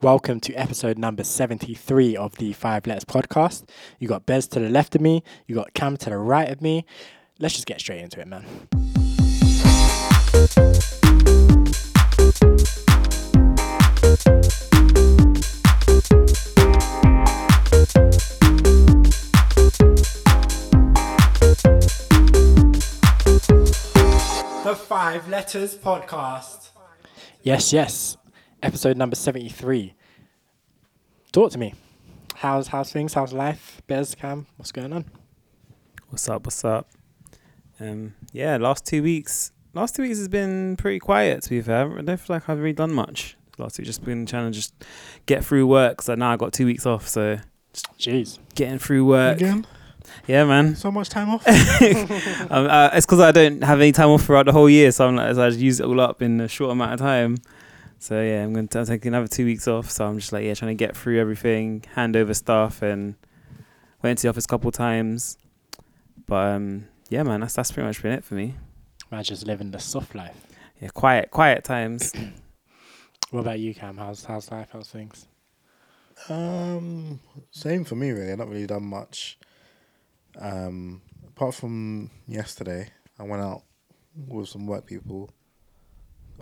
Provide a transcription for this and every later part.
Welcome to episode number 73 of the Five Letters podcast. You got Bez to the left of me, you got Cam to the right of me. Let's just get straight into it, man. The Five Letters podcast. Yes, yes. Episode number 73. Talk to me. How's how's things? How's life? Bez, Cam, what's going on? What's up? What's up? Um, yeah, last two weeks. Last two weeks has been pretty quiet. To be fair, I don't feel like I've really done much. Last week just been trying to just get through work. So now I got two weeks off. So Jeez. getting through work. Again? Yeah, man. So much time off? um, uh, it's because I don't have any time off throughout the whole year. So I'm like, so I just use it all up in a short amount of time. So yeah, I'm going to take another two weeks off. So I'm just like, yeah, trying to get through everything, hand over stuff, and went into the office a couple times. But um, yeah, man, that's that's pretty much been it for me. Man, just living the soft life. Yeah, quiet, quiet times. What about you, Cam? How's how's life? How's things? um, same for me, really. I've not really done much. Um, apart from yesterday, I went out with some work people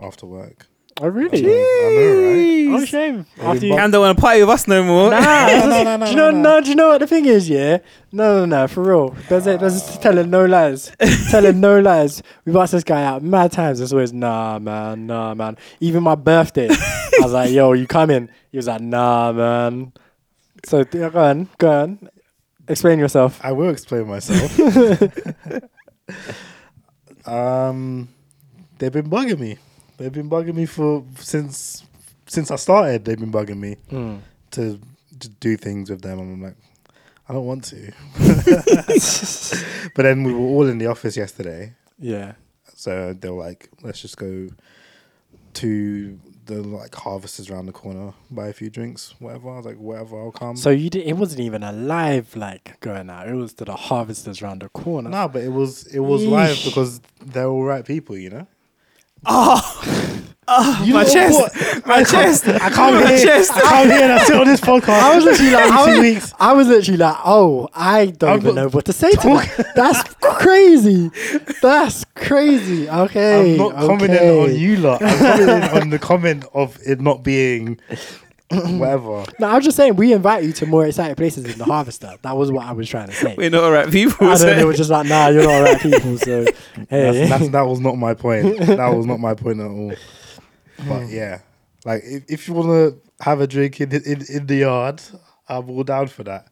after work. Oh, really? I know, right? Oh, shame. After you, but- Cam don't want to party with us no more. Nah, No, no, no, do you know? no, No, no. do you know what the thing is? Yeah, no, no, no, for real. There's it. There's telling no lies. telling no lies. We've asked this guy out mad times. It's always nah, man, nah, man. Even my birthday, I was like, "Yo, you coming?" He was like, "Nah, man." So yeah, go on, go on. Explain yourself. I will explain myself. um, they've been bugging me. They've been bugging me for since since I started. They've been bugging me Mm. to, to do things with them, and I'm like, I don't want to. but then we were all in the office yesterday, Yeah. so they were like, let's just go to the like harvesters around the corner, buy a few drinks, whatever. I was like, whatever, I'll come. So you did. It wasn't even a live like going out. It was to the harvesters around the corner. no, but it was it was live because they're all right people, you know. Oh, oh You my chest, what? my I can't- chest. I can't My hear. chest. I can't hear. I sit on this podcast. I was literally like, I two was, weeks. I was literally like, oh, I don't I'm even know what to say to that. That's crazy. That's crazy. Okay. I'm not commenting on you lot. I'm commenting on the comment of it not being whatever. No, I was just saying we invite you to more exciting places than the Harvester. That was what I was trying to say. We're not alright people. I so- don't know. It was just like, nah, you're not right people. So hey, That's, that's, that was not my point. That was not my point at all. But yeah, like if, if you want to have a drink in, in in the yard, I'm all down for that.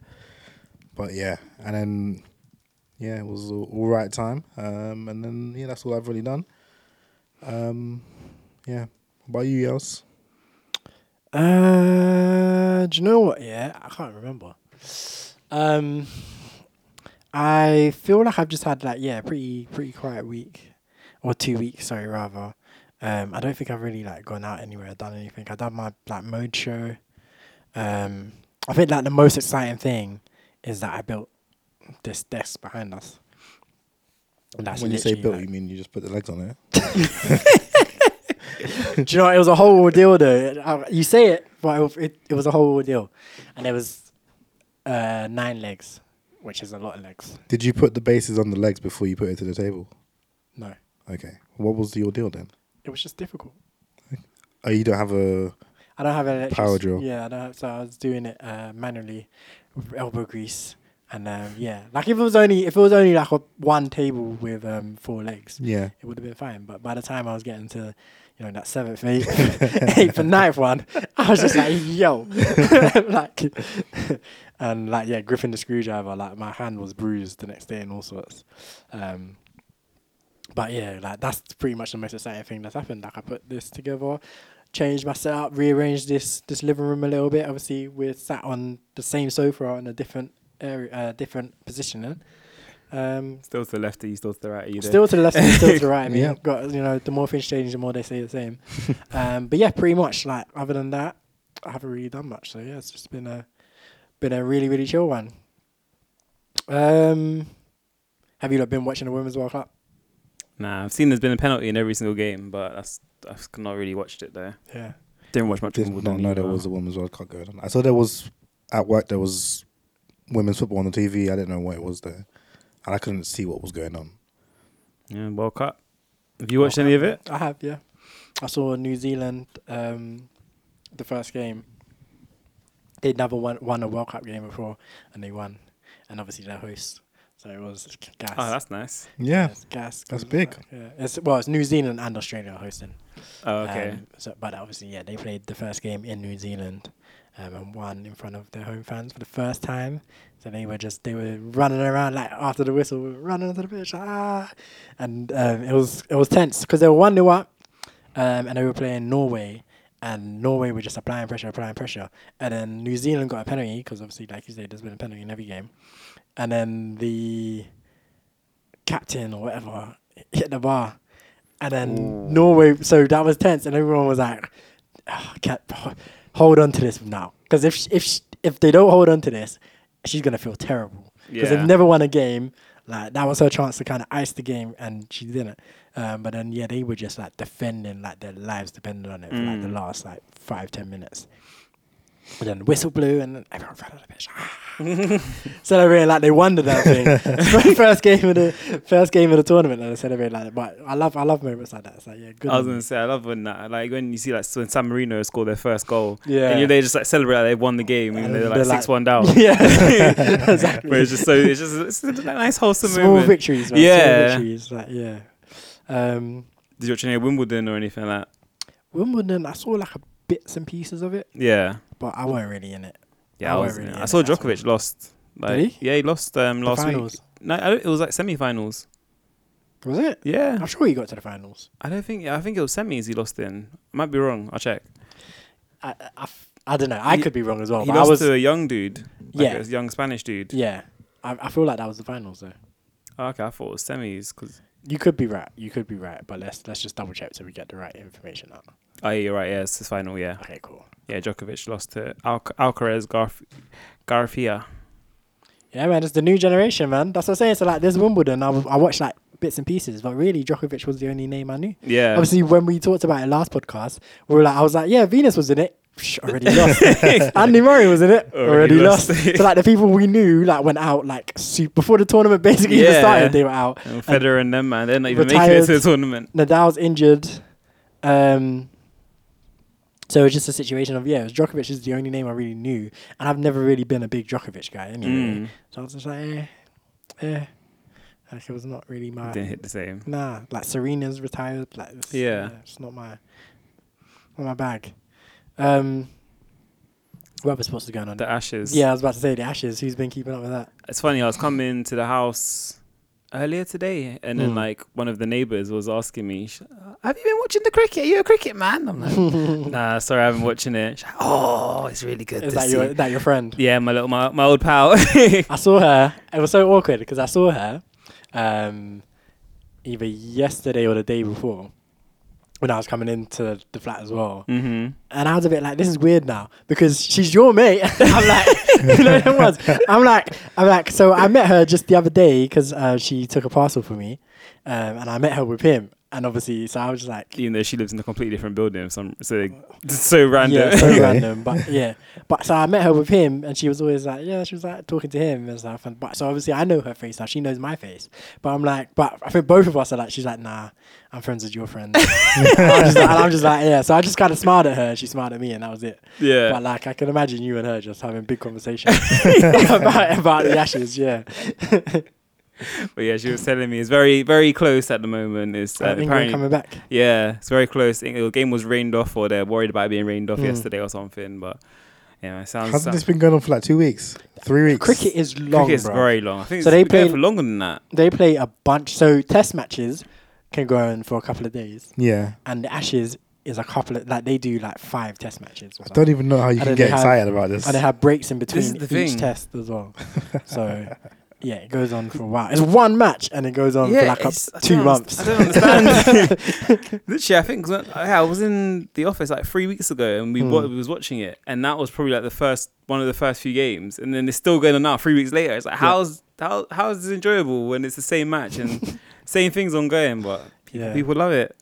But yeah, and then yeah, it was all, all right time. Um, and then yeah, that's all I've really done. Um, yeah. What about you else? Uh, do you know what? Yeah, I can't remember. Um, I feel like I've just had like yeah, pretty pretty quiet week or two weeks. Sorry, rather. Um, I don't think I've really like gone out anywhere, done anything. I've done my like mode show. Um, I think like the most exciting thing is that I built this desk behind us. And that's when you say built, like- you mean you just put the legs on it? Do you know what? it was a whole ordeal though. You say it, but it, it, was a whole ordeal, and there was uh, nine legs, which is a lot of legs. Did you put the bases on the legs before you put it to the table? No, Okay. What was your deal then? it was just difficult. Oh, you don't have a. I don't have an electric Power drill. Yeah, I don't have, so I was doing it uh, manually with elbow grease, and um, yeah, like if it was only if it was only like a one table with um, four legs, Yeah. it would have been fine. But by the time I was getting to, you know, that seventh, eighth, eighth and ninth one, I was just like, yo, like, and like, yeah, gripping the screwdriver, like my hand was bruised the next day and all sorts. Um, but yeah, like that's pretty much the most exciting thing that's happened. Like I put this together, changed my setup, rearranged this this living room a little bit. Obviously, we're sat on the same sofa in a different area, uh, different positioning. Um, Still to the left of you, still to the right of you. Still to the left, and still to the right. of me. Yeah. Got you know, the more things change, the more they say the same. um, but yeah, pretty much. Like other than that, I haven't really done much. So yeah, it's just been a been a really really chill one. Um, have you not been watching the Women's World Cup? Nah, I've seen there's been a penalty in every single game, but that's I've not really watched it there. Yeah. Didn't watch much Did not know there was a women's World Cup going on. I saw there was at work there was women's football on the TV. I didn't know what it was there, and I couldn't see what was going on. yeah, World Cup. Have you watched any of it? I have, yeah. I saw New Zealand, um, the first game. They'd never won, won a World Cup game before, and they won. And obviously they're hosts, so it was gas. Oh, that's nice. Yeah, It's gas. That's big. Yeah, it's well, it's New Zealand and Australia hosting. Oh, okay. Um, so, but obviously, yeah, they played the first game in New Zealand, um, and won in front of their home fans for the first time. So they were just they were running around like after the whistle, running onto the pitch, ah, and um, it was it was tense because they were one 0 up, um, and they were playing Norway. And Norway were just applying pressure, applying pressure, and then New Zealand got a penalty because obviously, like you said, there's been a penalty in every game, and then the captain or whatever hit the bar, and then Ooh. Norway. So that was tense, and everyone was like, "Ah, "Can't hold on to this now," because if if if they don't hold on to this, she's gonna feel terrible because Yeah. they've never won a game. Like that was her chance to kind of ice the game, and she didn't. Um, but then yeah, they were just like defending, like their lives depended on it for like the Mm. last like five ten minutes. And then whistle blew, and then everyone ran on the pitch. celebrating like they won the damn thing. first game of the first game of the tournament, and they celebrated like that. But I love I love moments like that. It's like yeah, good. I was gonna say I love when that like when you see like when San Marino scored their first goal yeah, and you, they just like celebrate like they won the game even And they're they're like like- six one down. yeah, exactly. But it's just so it's just it's a nice wholesome small moment. victories, man. Yeah. Small victories, like yeah. Um, Did you watch any Wimbledon or anything like that? Wimbledon, I saw like a bits and pieces of it, Yeah, but I weren't really in it. yeah. I I, was, really I saw it, Djokovic lost. Like, Did he? Yeah, he lost um, last finals. week. No, I don't, it was like semi-finals. Was it? Yeah, I'm sure he got to the finals. I don't think. I think it was semis. He lost in. I might be wrong. I'll check. i i don't know. I He- could be wrong as well. he but I lost was, to a young dude. Like Yeah. a young Spanish dude. yeah. I, I feel like that was the finals though. Oh, okay, I thought it was semis because. You could be right. You could be right, but let's let's just double check so we get the right information out. Oh, yeah, you're right. Yeah, it's the final. Yeah, Okay, cool. yeah. Djokovic lost to Al- Alcaraz Garf- Garcia. Yeah, man, it's the new generation, man. That's what I'm saying. So like, there's Wimbledon. I, w- I watched like bits and pieces, but really, Djokovic was the only name I knew. Yeah. Obviously, when we talked about it last podcast, we were like, I was like, yeah, Venus was in it. Already lost. Andy Murray was in it. Already, Already lost. lost. so like the people we knew like went out like before the tournament basically even Yeah. started. They were out. And Federer and them man, they're not even making it to the tournament. Nadal's injured. Um, so it's just a situation of yeah, was Djokovic is the only name I really knew, and I've never really been a big Djokovic guy anyway. Mm. So I was just like, eh, eh. Like it was not really my Didn't hit the same. nah. Like Serena's retired. Like it's, Yeah. it's not my not my bag. Um, what was supposed to go on? The Ashes. Yeah, I was about to say the Ashes. Who's been keeping up with that? It's funny. I was coming to the house earlier today, and then Hmm. like one of the neighbors was asking me, "Have you been watching the cricket? Are you a cricket man?" I'm like, "Nah, sorry, I haven't been watching it." She's like, "Oh, it's really good." Is that see." your that your friend? Yeah, my little my, my old pal. I saw her. It was so awkward because I saw her um, either yesterday or the day before when I was coming into the flat as well. hmm And I was a bit like, this is weird now because she's your mate. I'm like, you know, it was. I'm like, I'm like, so I met her just the other day because uh, she took a parcel for me, um, and I met her with him. And obviously, so I was just like, Even though she lives in a completely different building, some so it's so random. Yeah, so random. But yeah, but so I met her with him, and she was always like, yeah, she was like talking to him and stuff. And but so obviously I know her face now. She knows my face. But I'm like, but I think both of us are like, she's like, nah, I'm friends with your friend. and, I'm just like, I'm just like, yeah. So I just kind of smiled at her. She smiled at me, and that was it. yeah. But like, I can imagine you and her just having big conversations about about the ashes. Yeah, But yeah, she was telling me it's very, very close at the moment. It's uh, England apparently, coming back. yeah, it's very close. The game was rained off, or they're worried about it being rained off Mm. yesterday or something. But yeah, it sounds. Hasn't this been going on for like two weeks, three weeks? Cricket is long, cricket's bro. very long. I think So so they they play play- for longer than that. They play a bunch. So test matches can go on for a couple of days. Yeah, and the Ashes is a couple of like they do like five test matches. I don't even know how you And can get they have- excited about this. and they have breaks in between each thing. test as well. so yeah, it goes on for a while. It's one match and it goes on for like up two months. I don't understand. Literally, I think I was in the office like three weeks ago, and we, Hmm. wa- we was watching it, and that was probably like the first one of the first few games, and then it's still going on now. Three weeks later, it's like Yeah. how's how how is this enjoyable when it's the same match and same things ongoing, but people, Yeah. people love it.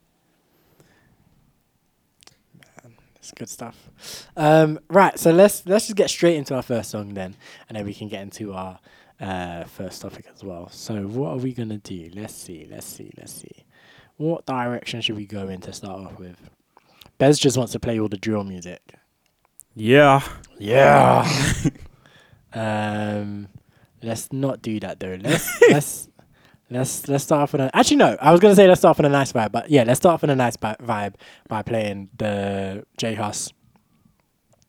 It's good stuff. Um, right, so let's let's just get straight into our first song then, and then we can get into our uh, first topic as well. So what are we gonna do? Let's see, let's see, let's see. What direction should we go in to start off with? Bez just wants to play all the drill music. Yeah. Yeah. um, let's not do that though. Let's let's let's let's start off with a. Actually, no. I was gonna say let's start off with a nice vibe, but yeah, let's start off with a nice bi- vibe by playing the J Hus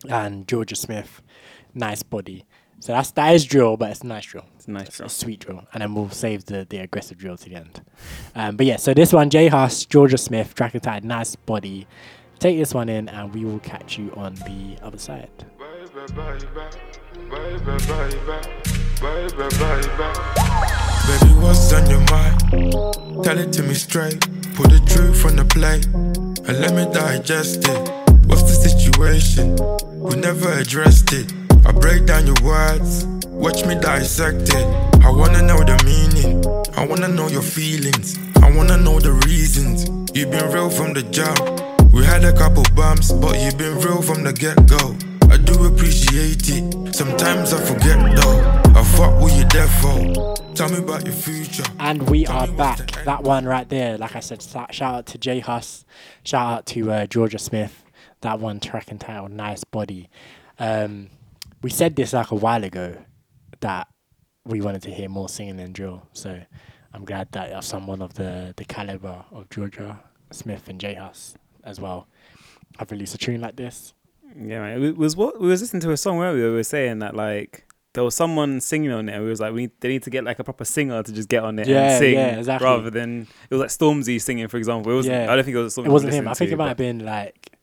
and Jorja Smith, "Nice Body." So that's that is drill, but it's a nice drill. It's a nice It's drill. a sweet drill, and then we'll save the the aggressive drill to the end. Um, but yeah, so this one, J Hus, Jorja Smith, track and tide, "Nice Body." Take this one in, and we will catch you on the other side. Baby, what's on your mind? Tell it to me straight. Put the truth on the plate and let me digest it. What's the situation? We never addressed it. I break down your words, watch me dissect it. I wanna know the meaning, I wanna know your feelings, I wanna know the reasons. You've been real from the jump. We had a couple bumps, but you've been real from the get go. I do appreciate it. Sometimes I forget though. I fuck with you for. Tell me about your future. And we Tell are back. That one right there, like I said, shout out to J Hus, shout out to uh, Jorja Smith. That one track entitled "Nice Body." Um, we said this like a while ago that we wanted to hear more singing than drill. So I'm glad that someone of the the caliber of Jorja Smith and J Hus as well have released a tune like this. Yeah, man. It was what we was listening to a song where we were saying that like there was someone singing on it. and We was like, we they need to get like a proper singer to just get on it Yeah, and sing, yeah, exactly. rather than it was like Stormzy singing, for example. It was Yeah. I don't think it was. Stormzy It wasn't him. I think to, it might have been like,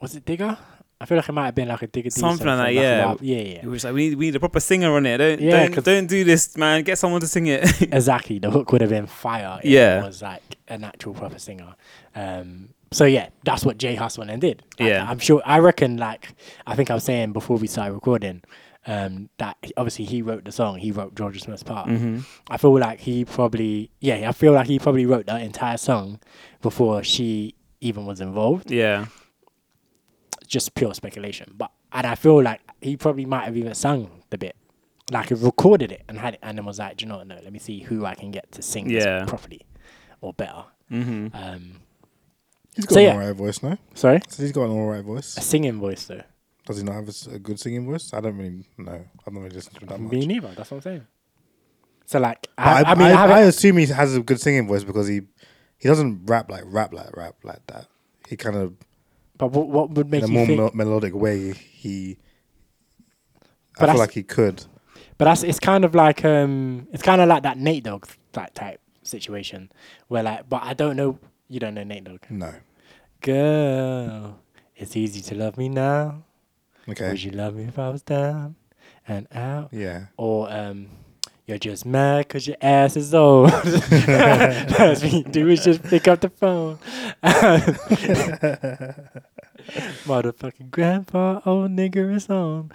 was it Digger? I feel like it might have been like a Digger Something like that, yeah. yeah, yeah. It was like we need we need a proper singer on it. Don't Yeah, don't, don't do this, man. Get someone to sing it. exactly the hook would have been fire if Yeah. it was like an actual proper singer um so yeah that's what jay went and did Like, Yeah. i'm sure i reckon like i think i was saying before we started recording um that obviously he wrote the song he wrote Jorja Smith's part hmm i feel like he probably yeah i feel like he probably wrote that entire song before she even was involved Yeah, just pure speculation but and i feel like he probably might have even sung the bit like he recorded it and had it and then was like, Do you know what? No, let me see who I can get to sing Yeah. this properly or better. hmm Um, He's got So, an yeah. alright voice, no? sorry, So he's got an alright voice, a singing voice though. Does he not have a good singing voice? I don't really know. I've not really listened to him that much. Me neither. That's what I'm saying. So like, I, I, I mean, I, I, I assume he has a good singing voice because he he doesn't rap like rap like rap like that. He kind of but what, what would make in a you more think? mel- melodic way. He, But I that's- feel like he could. But that's it's kind of like um, it's kind of like that Nate Dogg like type situation where like, but I don't know. You don't know Nate Dogg. No. Girl, it's easy to love me now. Okay. Would you love me if I was down and out? Yeah. Or um, you're just mad 'cause your ass is old. That's what you do is just pick up the phone. Motherfucking grandpa, old nigger is on.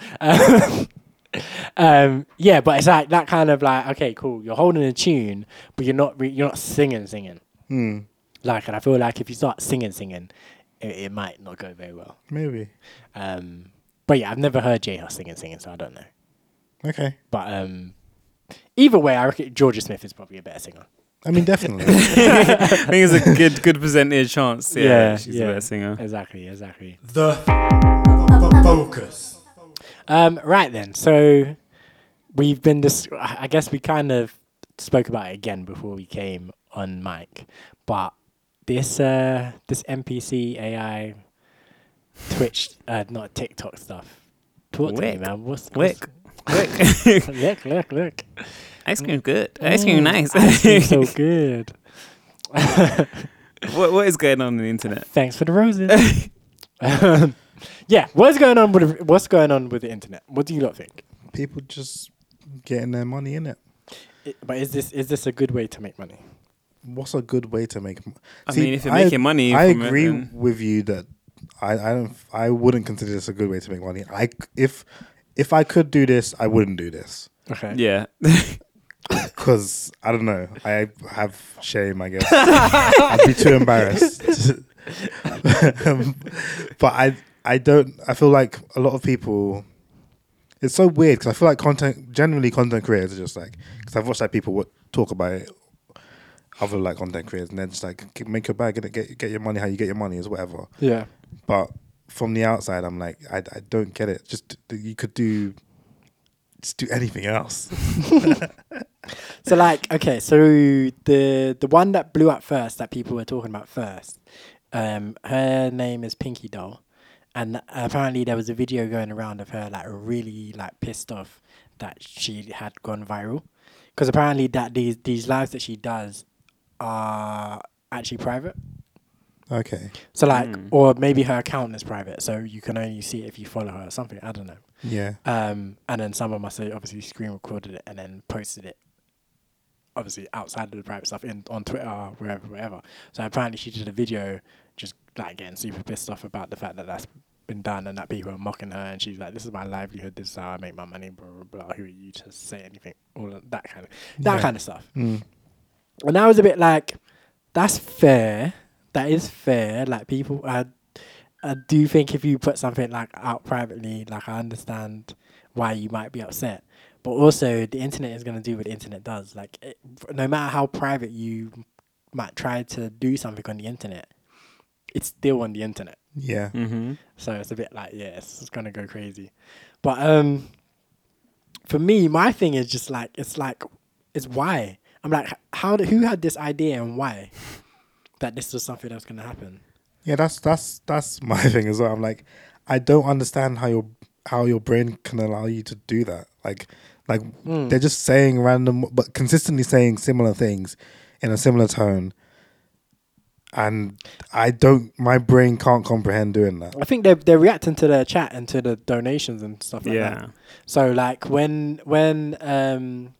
um, yeah, but it's like that kind of like, okay, cool. You're holding a tune, but you're not re- you're not singing, singing. Hmm. Like, and I feel like if you start singing, singing, it, it might not go very well. Maybe. Um, but yeah, I've never heard J Hus singing, singing, so I don't know. Okay. But um, either way, I reckon Jorja Smith is probably a better singer. I mean, definitely. I think it's a good good percentage chance. Yeah, Yeah, she's yeah. a better singer. Exactly, exactly. The focus. Um, right then, so we've been dis- I guess we kind of spoke about it again before we came on mic, but this uh this NPC AI Twitch uh not TikTok stuff. Talk to me, Wick. man. What's Wick. What's- look, look, look. Ice cream good. Ice cream Mm, nice. ice cream so good. what what is going on on the internet? Thanks for the roses. um, yeah, what's going on with what's going on with the internet? What do you lot think? People just getting their money in it. But is this is this a good way to make money? What's a good way to make? m- I See, mean, if you're I- making money, I from it, agree with you that I, I don't I wouldn't consider this a good way to make money. I c- if if I could do this, I wouldn't do this Okay. yeah, because I don't know. I have shame. I guess I'd be too embarrassed. Um, but I I don't. I feel like a lot of people. It's so weird because I feel like content generally content creators are just like because I've watched like people what, talk about it, other like content creators, and they're just like "Get- make your bag and get get your money how you get your money is whatever. Yeah. But from the outside, I'm like I I don't get it. Just you could do. Just do anything else. So like, okay, so the the one that blew up first, that people were talking about first, um, her name is Pinky Doll, and apparently there was a video going around of her like really like pissed off that she had gone viral, because apparently that these these lives that she does are actually private. Okay. So like, Mm. or maybe her account is private, so you can only see it if you follow her or something. I don't know. Yeah. Um, and then someone must have obviously screen recorded it and then posted it, obviously outside of the private stuff in on Twitter or wherever, wherever. So apparently she did a video just like getting super pissed off about the fact that that's been done and that people are mocking her and she's like, "This is my livelihood. This is how I make my money." Blah blah blah. Who are you to say anything? All of that kind of that Yeah. kind of stuff. Mm. And I was a bit like, that's fair. That is fair. Like people, I, I do think if you put something like out privately, like I understand why you might be upset. But also, the internet is gonna do what the internet does. Like, it, no matter how private you might try to do something on the internet, it's still on the internet. Yeah. Mm-hmm. So it's a bit like, yeah, it's, it's gonna go crazy. But um, for me, my thing is just like, it's like, it's why. I'm like, how? Did, who had this idea and why? That this was something that's gonna happen. Yeah, that's that's that's my thing as well. I'm like, I don't understand how your how your brain can allow you to do that. Like, like Mm. they're just saying random, but consistently saying similar things in a similar tone, and I don't. My brain can't comprehend doing that. I think they're they're reacting to the chat and to the donations and stuff like Yeah. that. So like when when um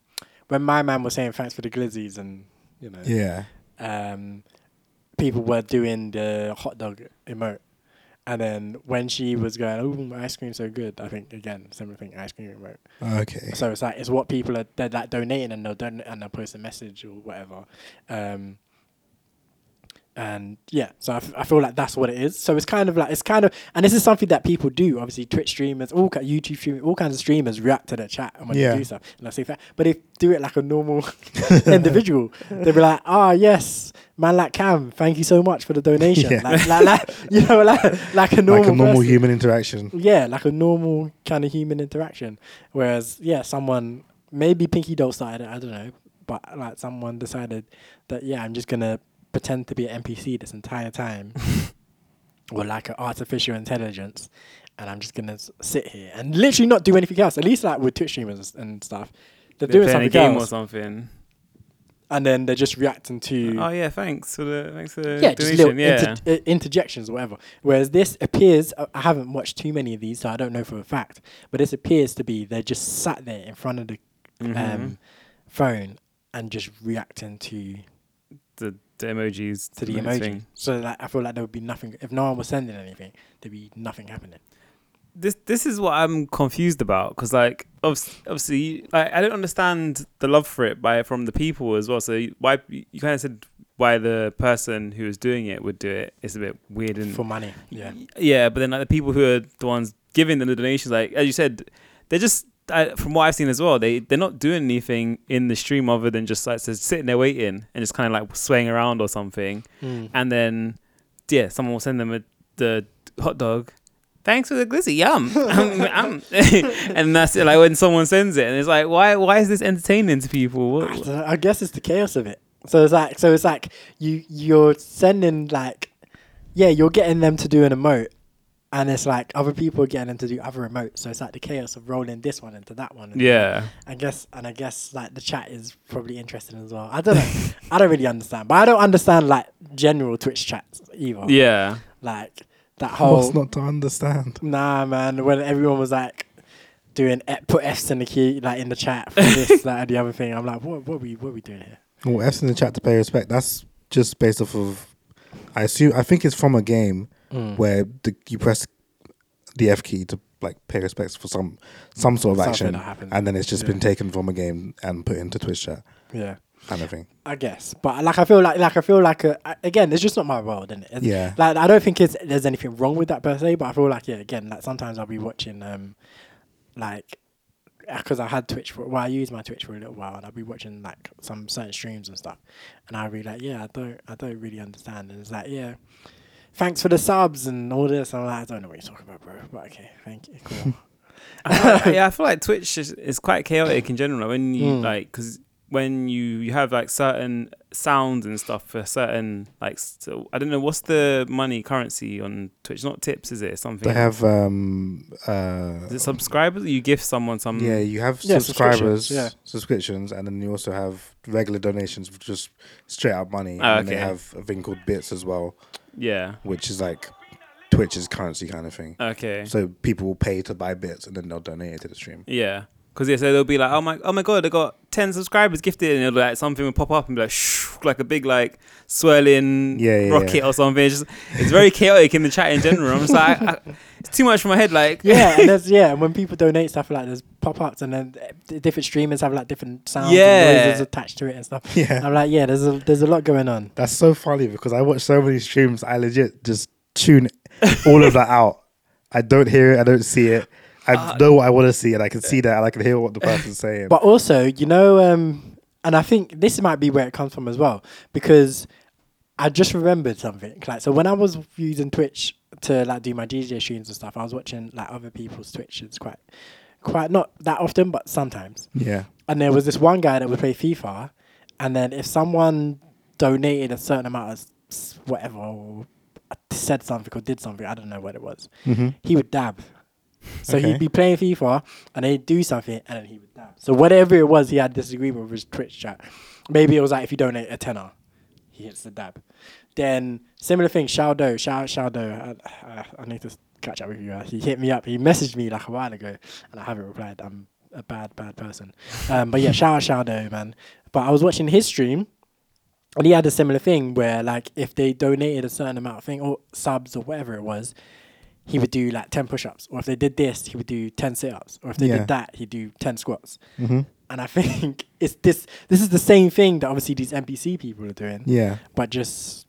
when my man was saying thanks for the glizzies and you know Yeah, um people were doing the hot dog emote. And then when she was going, oh, my ice cream's so good, I think again similar thing, ice cream emote. okay, So it's like it's what people are they're like donating and they'll don- and they'll post a message or whatever. Um, and yeah, so I, f- I feel like that's what it is. So it's kind of like it's kind of and this is something that people do. Obviously, Twitch streamers, all YouTube streamers, all kinds of streamers react to the chat and when Yeah. they do stuff. And I say that, but if do it like a normal individual, they'll be like, "Ah, yes, man, like Cam, thank you so much for the donation." Yeah. Like, like, like, you know, like like a normal, like a normal person human interaction. yeah, like a normal kind of human interaction. Whereas, yeah, someone maybe Pinky Doll started it, I don't know, but like someone decided that yeah, I'm just gonna pretend to be an NPC this entire time, or like an artificial intelligence, and I'm just gonna sit here and literally not do anything else. At least like with Twitch streamers and stuff, they're, They're doing playing a something game or something. and then they're just reacting to Oh yeah, thanks for the thanks for the yeah, just little yeah. inter- uh, interjections or whatever. Whereas this appears, uh, I haven't watched too many of these, so I don't know for a fact. But this appears to be they're just sat there in front of the Mhm. um, phone and just reacting to the, the emojis to the emoji. thing. So like, I feel like there would be nothing if no one was sending anything. There'd be nothing happening. this this is what I'm confused about because like obviously, obviously like, I don't understand the love for it by from the people as well. So why you kind of said why the person who was doing it would do it is a bit weird and for money. Yeah, yeah. But then like the people who are the ones giving them the donations, like as you said, they're just I, from what I've seen as well. They they're not doing anything in the stream other than just like just sitting there waiting and just kind of like swaying around or something Mm. and then yeah, someone will send them a, the hot dog. Thanks for the glizzy, yum. Um, um. and that's it. Like when someone sends it, and it's like, why? Why is this entertaining to people? I, I guess it's the chaos of it. So it's like so it's like you you're sending like yeah you're getting them to do an emote, and it's like other people getting them to do other remotes. So it's like the chaos of rolling this one into that one. and yeah, I guess and I guess like the chat is probably interesting as well. I don't know. I don't really understand, but I don't understand like general Twitch chats either. yeah. Like that whole What's not to understand? Nah, man. When everyone was like doing F- put F's in the key, like in the chat for this, that, and the other thing, I'm like, what, what are we, what are we doing here? Well, F's in the chat to pay respect. That's just based off of. I assume. I think it's from a game Mm. where the, you press the F key to like pay respects for some some sort of Something action, and then it's just Yeah. been taken from a game and put into Twitch chat. Yeah. kind of thing. I guess, but like I feel like like I feel like uh, again, it's just not my world, it? Yeah. Like I don't think it's there's anything wrong with that per se, but I feel like yeah, again, like sometimes I'll be watching um, like because I had Twitch for well, I used my Twitch for a little while, and I'll be watching like some certain streams and stuff, and I'll be like, yeah, I don't, I don't really understand, and it's like, yeah, thanks for the subs and all this. I'm like, I don't know what you're talking about, bro, but okay, thank you, cool. yeah, I feel like Twitch is, is quite chaotic in general. When you Mm. like, because when you you have like certain sounds and stuff for certain like, so, I don't know what's the money currency on Twitch. Not tips, is it? Something. They have um uh Is it subscribers? You give someone some. yeah, you have Yeah, subscribers, subscriptions, yeah. subscriptions, and then you also have regular donations, which just straight out money. Oh, and then they have a thing called bits as well, Yeah. which is like Twitch's currency kind of thing. Okay. So people will pay to buy bits, and then they'll donate it to the stream. Yeah. Because yeah, so they'll be like, oh my, oh my god, they got ten subscribers gifted, and it'll like something will pop up and be like, shh, like a big like swirling Yeah, yeah, rocket yeah. or something. It's, just, it's very chaotic in the chat in general. I'm just like, I, I, it's too much for my head. Like, yeah, and there's yeah, and when people donate stuff like there's pop ups, and then uh, different streamers have like different sounds, Yeah. and noises attached to it and stuff. Yeah, I'm like, yeah, there's a there's a lot going on. that's so funny because I watch so many streams. I legit just tune all of that out. I don't hear it. I don't see it. I Uh, know what I want to see, and I can see that, and I can hear what the person's saying. But also, you know, um, and I think this might be where it comes from as well, because I just remembered something. Like, so when I was using Twitch to like do my DJ streams and stuff, I was watching like other people's Twitches quite, quite not that often, but sometimes. yeah, And there was this one guy that would play FIFA, and then if someone donated a certain amount of whatever, or said something or did something, I don't know what it was, hmm he would dab. So Okay. he'd be playing FIFA and then he'd do something and then he would dab. So whatever it was, he had disagreement with his Twitch chat. Maybe it was like if you donate a tenner, he hits the dab. Then similar thing, Shao-Do, Shao Shao-Do. I, I, I need to catch up with you. Uh, he hit me up. He messaged me like a while ago and I haven't replied. I'm a bad, bad person. Um, but yeah, shout out Shao-Do, man. But I was watching his stream and he had a similar thing where like if they donated a certain amount of thing or subs or whatever it was, he would do like ten push-ups, or if they did this, he would do ten sit-ups, or if they Yeah. did that, he'd do ten squats. hmm And I think it's this. This is the same thing that obviously these NPC people are doing, yeah, but just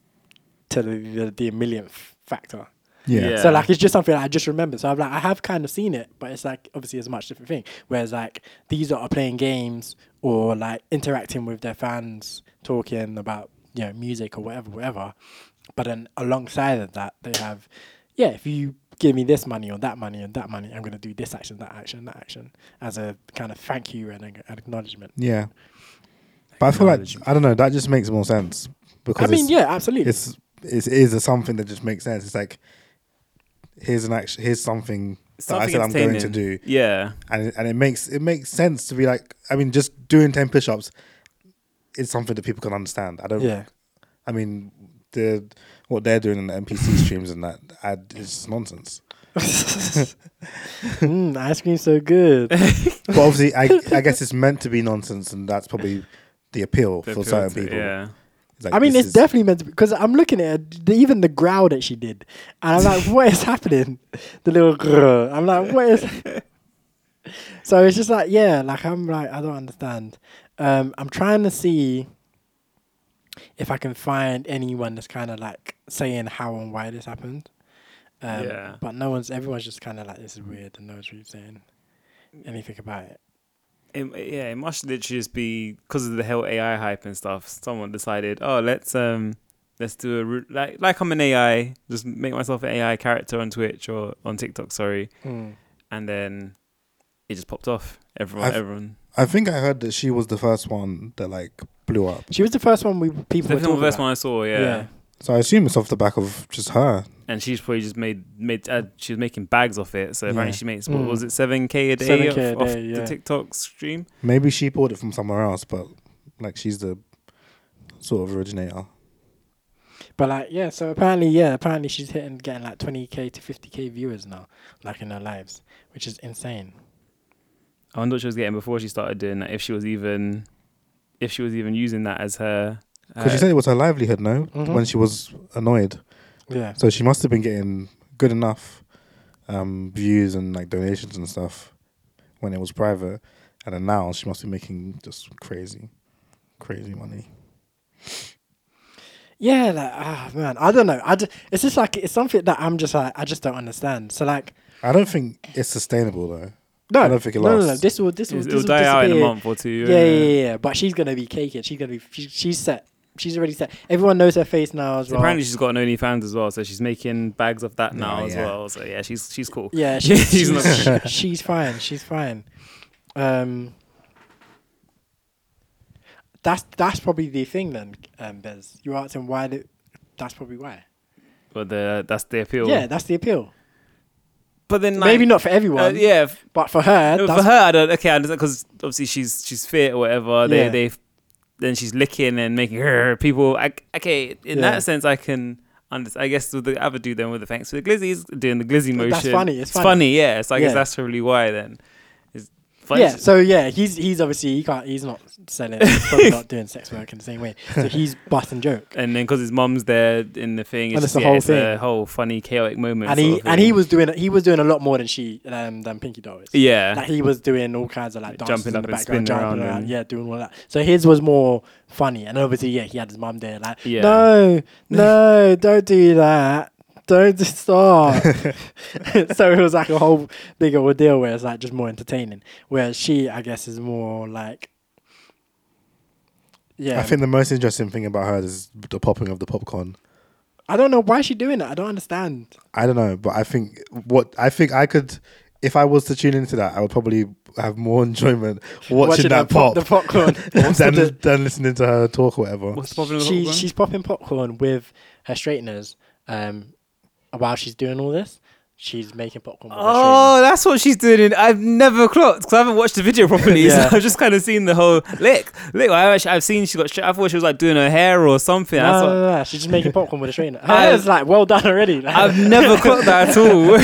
to the the, the millionth factor. yeah, Yeah. So like it's just something I just remember. So I'm like I have kind of seen it, but it's like obviously it's a much different thing. Whereas like these are playing games or like interacting with their fans, talking about you know music or whatever, whatever. But then alongside of that, they have yeah. If you give me this money or that money and that money, I'm gonna do this action, that action, that action as a kind of thank you and an acknowledgement. yeah. But I feel like I don't know. That just makes more sense because I mean, yeah, absolutely. it's it's it is a something that just makes sense. It's like here's an action. Here's something, that I said I'm going to do, Yeah. and it, and it makes it makes sense to be like. I mean, just doing ten push-ups is something that people can understand. I don't. yeah. I mean, the what they're doing in the NPC streams and that ad is nonsense. mm, ice cream's so good. But obviously, I I guess it's meant to be nonsense, and that's probably the appeal The for appeal certain to it, people. Yeah. It's like, I mean, this it's is- definitely meant to be because I'm looking at it, the, even the growl that she did, and I'm like, what is happening? The little grrr. I'm like, what is? so it's just like, yeah, like I'm like, I don't understand. Um, I'm trying to see if I can find anyone that's kind of like saying how and why this happened. Um, Yeah. But no one's. Everyone's just kind of like, this is weird, and no one's really saying anything about it. It, yeah, it must literally just be because of the whole AI hype and stuff. Someone decided, oh, let's um, let's do a ru- like like I'm an AI, just make myself an AI character on Twitch or on TikTok, sorry, Mm. and then it just popped off. Everyone, I've- everyone. I think I heard that she was the first one that like blew up. She was the first one we people were Definitely the talking first about. one I saw, yeah. Yeah. So I assume it's off the back of just her. And she's probably just made made. Uh, she was making bags off it, so apparently Yeah. she makes what Mm. was it seven k a day 7K off, a off day, yeah. the TikTok stream. Maybe she bought it from somewhere else, but like she's the sort of originator. But like, yeah, so apparently, yeah, apparently she's hitting getting like 20k to 50k viewers now, like in her lives, which is insane. I wonder what she was getting before she started doing that. If she was even, if she was even using that as her. Because she said it was her livelihood, no? Mhm. When she was annoyed. Yeah. So she must have been getting good enough um, views and like donations and stuff when it was private. And then now she must be making just crazy, crazy money. Yeah, like ah man, I don't know. I it's just like it's something that I'm just like I just don't understand. So like I don't think it's sustainable though. No, I don't think it no, no, no. This will this will It'll, this will die out in a month or two. Yeah, yeah, yeah, yeah. But she's gonna be caking. She's gonna be. She, she's set. She's already set. Everyone knows her face now as well. apparently she's got an OnlyFans as well, so she's making bags of that now as yeah. well. So yeah, she's she's cool. Yeah, she's, She's she's, not- she's fine. She's fine. Um, that's that's probably the thing then, um, Bez. You're asking why? The, that's probably why. But the that's the appeal. Yeah, that's the appeal. But then like, Maybe not for uh, everyone. yeah, f- but for her, no, for her, I don't. Okay, I understand because obviously she's she's fit or whatever. They Yeah. they then she's licking and making her people. I, okay, in Yeah. that sense, I can. Understand. I guess with the other dude then with the thanks for the glizzies doing the glizzy motion. That's funny, it's funny. yeah. So I guess Yeah. that's probably why then. It's yeah. So yeah, he's he's obviously he can't. He's not selling. He's probably not doing sex work in the same way. So he's butt and joke. and then because his mom's there in the thing, And it's, it's the yeah, whole it's a whole funny chaotic moment. and he and he was doing he was doing a lot more than she um, than Pinky Doll is. yeah. Like he was doing all kinds of like dances jumping in the background, jumping around around, yeah, doing all that. So his was more funny, and obviously, yeah, he had his mum there, like, Yeah. no, no, don't do that, don't just stop. so it was like a whole big ordeal where it's like just more entertaining. Whereas she, I guess, is more like, yeah, I think the most interesting thing about her is the popping of the popcorn. I don't know why is she doing that. I don't understand. I don't know, but I think what I think I could, if I was to tune into that, I would probably have more enjoyment watching, that her pop, the popcorn. than, than listening to her talk or whatever. What's popping in the she, popcorn? she's popping popcorn with her straighteners um, while she's doing all this. She's making popcorn with her Oh, that's what she's doing. In, I've never clocked because I haven't watched the video properly. Yeah. So I've just kind of seen the whole lick, lick. I actually, I've seen she got. Straight, I thought she was like doing her hair or something. straightener. No, no, no, no, She's just making popcorn with a straightener. Her I- hair's like well done already. Like, I've never clocked that at all.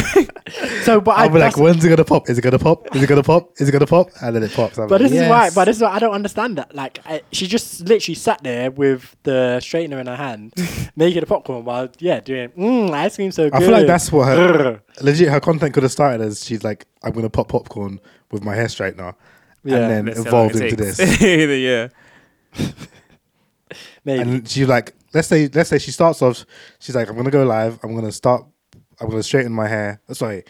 so, but I, I'll be like, when's it gonna pop? Is it gonna pop? Is it gonna pop? Is it gonna pop? And then it pops. I'm but like, this is why. But this is why I don't understand that. Like, I, she just literally sat there with the straightener in her hand, making the popcorn while yeah doing mm, ice cream so good. I feel like that's what her Grr. Legit her content could have started as she's like, I'm gonna pop popcorn with my hair straightener, Yeah, and then Let's see how evolved into takes. this. yeah. maybe. And she's like, let's say, let's say she starts off. She's like, I'm gonna go live. I'm gonna start. I'm gonna straighten my hair. uh, Sorry,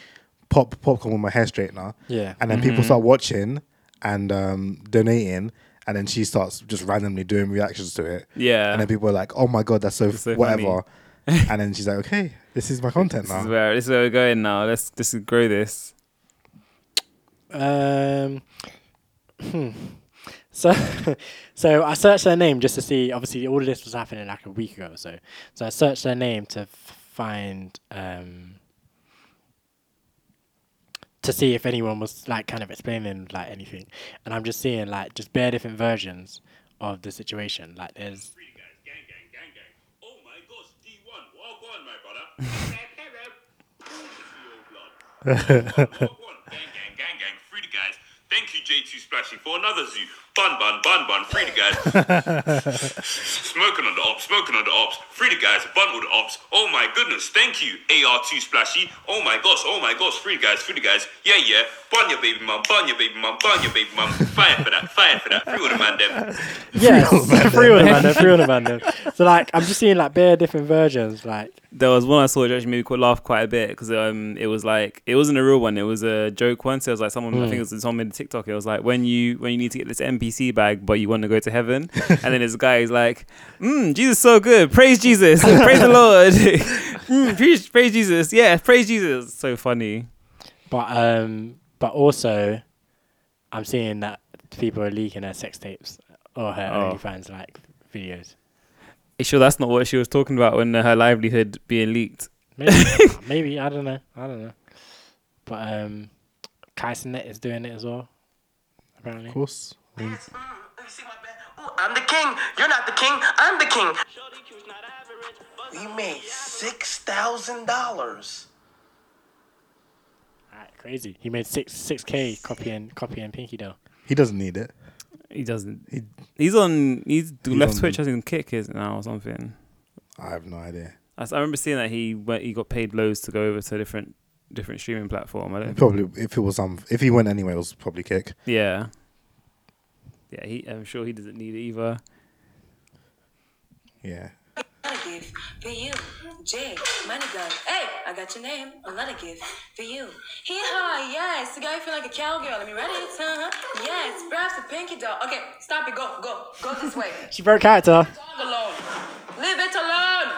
pop popcorn with my hair straightener. yeah. And then people start watching and um, donating, and then she starts just randomly doing reactions to it. Yeah. And then people are like, "Oh my god, that's so, It's so whatever." and then she's like, "Okay, this is my content This is where this is where we're going now. Let's just grow this. Um. hmm. So, so I searched their name just to see. Obviously, all of this was happening like a week ago or so. So I searched their name to find um to see if anyone was like kind of explaining like anything, and I'm just seeing like just bare different versions of the situation. Like there's Free guys, gang, gang, gang, gang. Oh my gosh, D1, walk on, my brother. Hello. Walk on, Thank you, J2 Splashy, for another zoo. Bun, bun, bun, bun. Free the guys. smoking on the ops, smoking on the ops. Free the guys, bun with the ops. Oh my goodness, thank you, AR2 Splashy. Oh my gosh, oh my gosh. Free the guys, free the guys. Yeah, yeah. Bun your baby mum, bun your baby mum, bun your baby mum. Fire for that, fire for that. Free with the man, them. yes, free on the man, them, free on the man. them. So like I'm just seeing like bare different versions. Like There was one I saw which actually made me quite laugh quite a bit because um it was like it wasn't a real one. It was a joke one. So it was like someone I think it was someone made a TikTok. It was like when you when you need to get this NPC bag but you want to go to heaven, and then this guy is like, mm, Jesus is so good. Praise Jesus. praise the Lord. mm, praise, praise Jesus. Yeah, praise Jesus. So funny. But um, but also, I'm seeing that people are leaking her sex tapes or her Oh. OnlyFans like videos. You sure that's not what she was talking about when uh, her livelihood being leaked? Maybe, maybe I don't know. I don't know. But um, Kai Cenat is doing it as well. Apparently, Of course. I mm, mean, I'm the king. You're not the king. I'm the king. We made six thousand dollars. Alright, crazy. He made six six k copying copying Pinky Doll. he doesn't need it. He doesn't. He- he's on. He's, He's left on- Twitch. I think Kick is now or something. I have no idea. I remember seeing that he went. He got paid loads to go over to a different different streaming platform. I don't. Probably if it was some, if he went anywhere, it was probably kick. Yeah. Yeah, he. I'm sure he doesn't need it either. Yeah. Another gift for you, Jay, money gun. Hey, I got your name. Another gift for you. Hee haw, yes. The guy feel like a cowgirl. Let me ready. Uh-huh. Yes, perhaps a pinky doll. Okay, stop it. Go, go, go this way. She broke character. Dog alone. Leave it alone.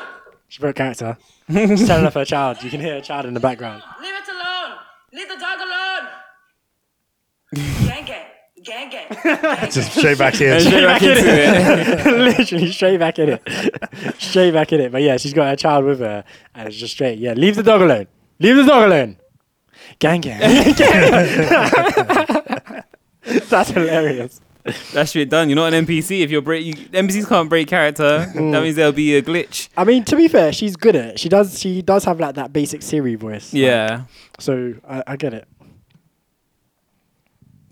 She broke character. She's telling off her child. You can hear her child in the background. Leave it alone. Leave the dog alone. gang, Just straight back in. Straight back into it. Literally straight back in it. straight back in it. But yeah, she's got her child with her and it's just straight. Yeah, leave the dog alone. Leave the dog alone. Gang gang. That's hilarious. That's shit done. You're not an NPC. If you're break, you, NPCs can't break character. Mm. That means there'll be a glitch. I mean, to be fair, she's good at it. She does she does have like that basic Siri voice. like, Yeah. so I, I get it.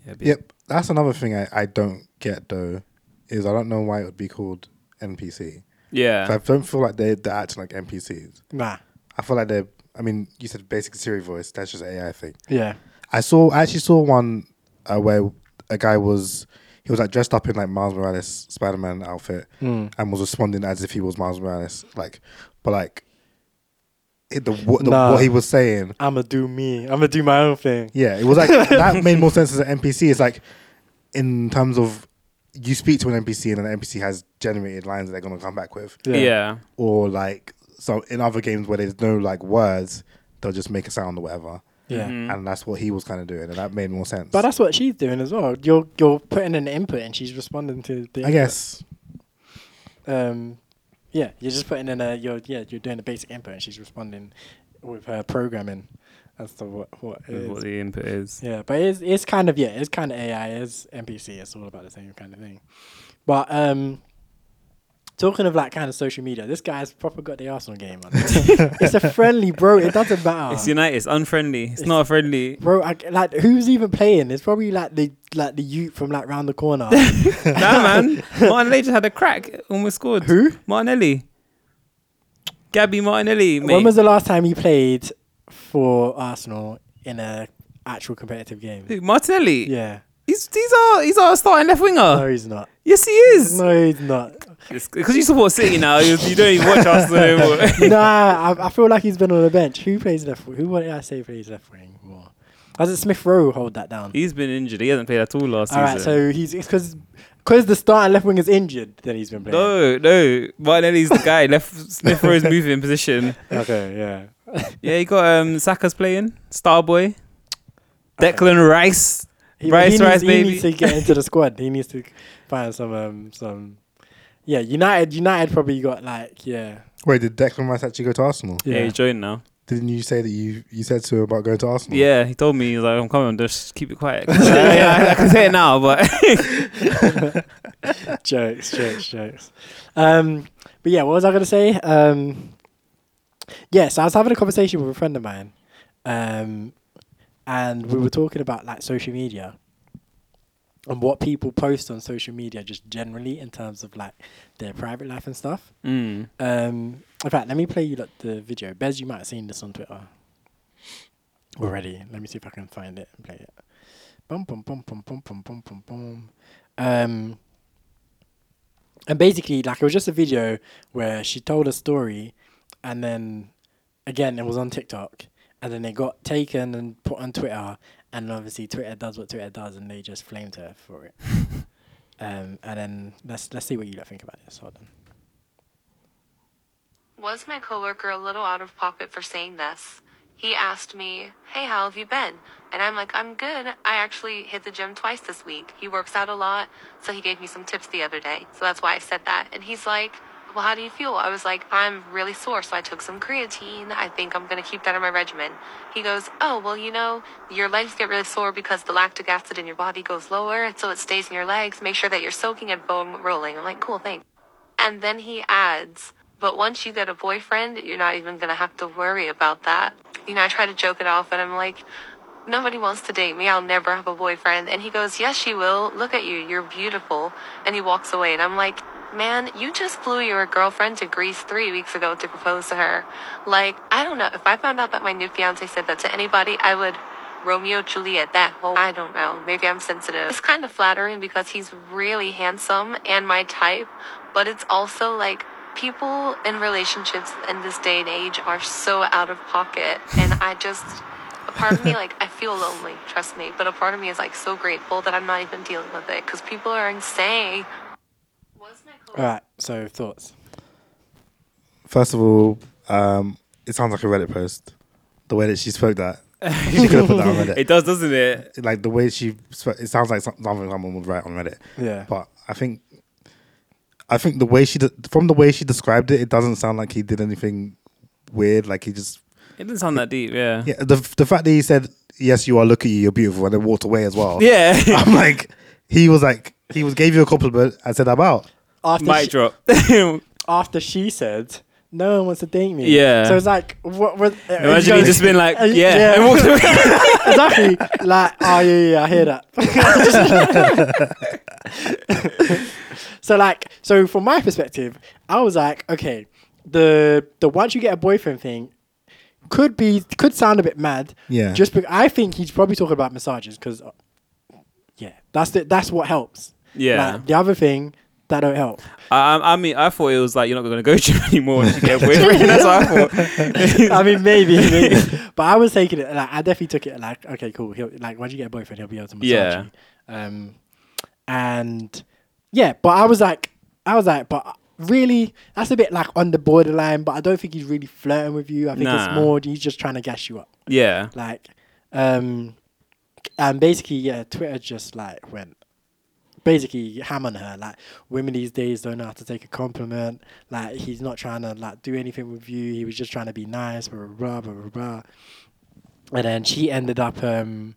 Yeah, but- Yep. That's another thing I, I don't get though, is I don't know why it would be called NPC. Yeah. I don't feel like they're, they're acting like NPCs. Nah. I feel like they're. I mean, you said basic Siri voice. That's just AI thing. Yeah. I saw. I actually saw one uh, where a guy was. He was like dressed up in like Miles Morales Spider Man outfit Mm. and was responding as if he was Miles Morales. Like, but like, it, the, what, the Nah. what he was saying. I'ma do me. I'ma do my own thing. Yeah, it was like that made more sense as an NPC. It's like in terms of you speak to an NPC and an NPC has generated lines that they're gonna come back with. Yeah. Or like so in other games where there's no like words, they'll just make a sound or whatever. Yeah. Mhm. And that's what he was kind of doing, and that made more sense. But that's what she's doing as well. You're you're putting in an input and she's responding to the I input. guess. Um yeah, you're just putting in a you're yeah, you're doing a basic input and she's responding with her programming as to what what it With is. what the input is. Yeah, but it's it's kind of yeah, it's kind of AI, it's NPC, it's all about the same kind of thing. But um, talking of like kind of social media, this guy's proper got the Arsenal game on. it's a friendly, bro. It doesn't matter. It's United. It's unfriendly. It's, not friendly. Bro, I, like who's even playing? It's probably like the like the youth from like round the corner. nah, man. Martinelli just had a crack. Almost scored. Who? Martinelli. Gabby Martinelli, mate. when was the last time he played for Arsenal in a actual competitive game? Who, Martinelli. Yeah. He's he's our he's our starting left winger. No, he's not. Yes, he is. No, he's not. Because you support City now, you, you don't even watch Arsenal anymore. nah, I, I feel like he's been on the bench. Who plays left wing? Who what did I say plays left wing more? Doesn't Smith Rowe hold that down? He's been injured. He hasn't played at all last All season. All right, so he's because because the starting left wing is injured. Then he's been playing. no, no. Martinelli's the guy. Left Smith Rowe's moving position. Okay, yeah. Yeah, you got um Saka's playing. Starboy. Declan Rice. He, Rice, he needs, Rice, he baby. needs to get into the squad. He needs to find some um some. Yeah, United. United probably got like yeah. Wait, did Declan Rice actually go to Arsenal? Yeah, Yeah. he's joined now. Didn't you say that you you said to him about going to Arsenal? Yeah, he told me, he was like, I'm coming, just keep it quiet. yeah, I, I can say it now, but. jokes, jokes, jokes. Um, but yeah, what was I gonna say? Um, yeah, so I was having a conversation with a friend of mine, um, and we were talking about like social media and what people post on social media, just generally in terms of like their private life and stuff. mm. Um, in fact, let me play you like, the video. Bez, you might have seen this on Twitter already. Let me see if I can find it and play it. Bum bum bum bum bum bum bum bum bum. Um, and basically, like it was just a video where she told a story, and then again it was on TikTok, and then it got taken and put on Twitter, and obviously Twitter does what Twitter does, and they just flamed her for it. um, and then let's let's see what you lot think about this. Hold on. Was my coworker a little out of pocket for saying this? He asked me, Hey, how have you been? And I'm like, I'm good. I actually hit the gym twice this week. He works out a lot, so he gave me some tips the other day. So that's why I said that. And he's like, Well, how do you feel? I was like, I'm really sore, so I took some creatine. I think I'm gonna keep that in my regimen. He goes, Oh, well, you know, your legs get really sore because the lactic acid in your body goes lower, so it stays in your legs. Make sure that you're soaking and foam rolling. I'm like, Cool, thanks. And then he adds, but once you get a boyfriend, you're not even gonna have to worry about that. You know, I try to joke it off, and I'm like, nobody wants to date me. I'll never have a boyfriend. And he goes, yes, you will. Look at you. You're beautiful. And he walks away, and I'm like, man, you just flew your girlfriend to Greece three weeks ago to propose to her. Like, I don't know. If I found out that my new fiance said that to anybody, I would Romeo Juliet that whole I don't know. Maybe I'm sensitive. It's kind of flattering because he's really handsome and my type, but it's also like people in relationships in this day and age are so out of pocket, and I just. A part of me, like, I feel lonely, trust me, but a part of me is, like, so grateful that I'm not even dealing with it because people are insane. All right. So thoughts. First of all, um, it sounds like a Reddit post. The way that she spoke that, she could have put that on Reddit. It does, doesn't it? Like the way she, spoke, it sounds like something someone would write on Reddit. Yeah. But I think, I think the way she, de- from the way she described it, it doesn't sound like he did anything weird. Like he just, It doesn't sound that deep, yeah. yeah. The the fact that he said, "Yes, you are. Look at you. You're beautiful," and then walked away as well. Yeah. I'm like, he was like, he was gave you a compliment and said, "I'm out." After Mic she, drop. after she said, "No one wants to date me." Yeah. So it's like, what? what uh, Imagine you he just been like, uh, yeah, and walked away. exactly. Like, oh yeah, yeah, I hear that. so like, so from my perspective, I was like, okay, the the once you get a boyfriend thing could be could sound a bit mad. Yeah. Just because I think he's probably talking about massages because, yeah, that's the that's what helps. Yeah. Like, the other thing that don't help. I, I mean, I thought it was like you're not going to go gym anymore you get. That's what I thought. I mean, maybe, maybe. but I was taking it like I definitely took it like, okay, cool. He'll like once you get a boyfriend, he'll be able to massage Yeah. you. Um, and yeah, but I was like, I was like, but really, that's a bit like on the borderline. But I don't think he's really flirting with you. I think Nah. it's more he's just trying to gas you up. Yeah. Like, um, and basically, yeah, Twitter just like went basically ham on her. Like, women these days don't know how to take a compliment. Like, he's not trying to like do anything with you. He was just trying to be nice, blah blah blah blah blah. And then she ended up um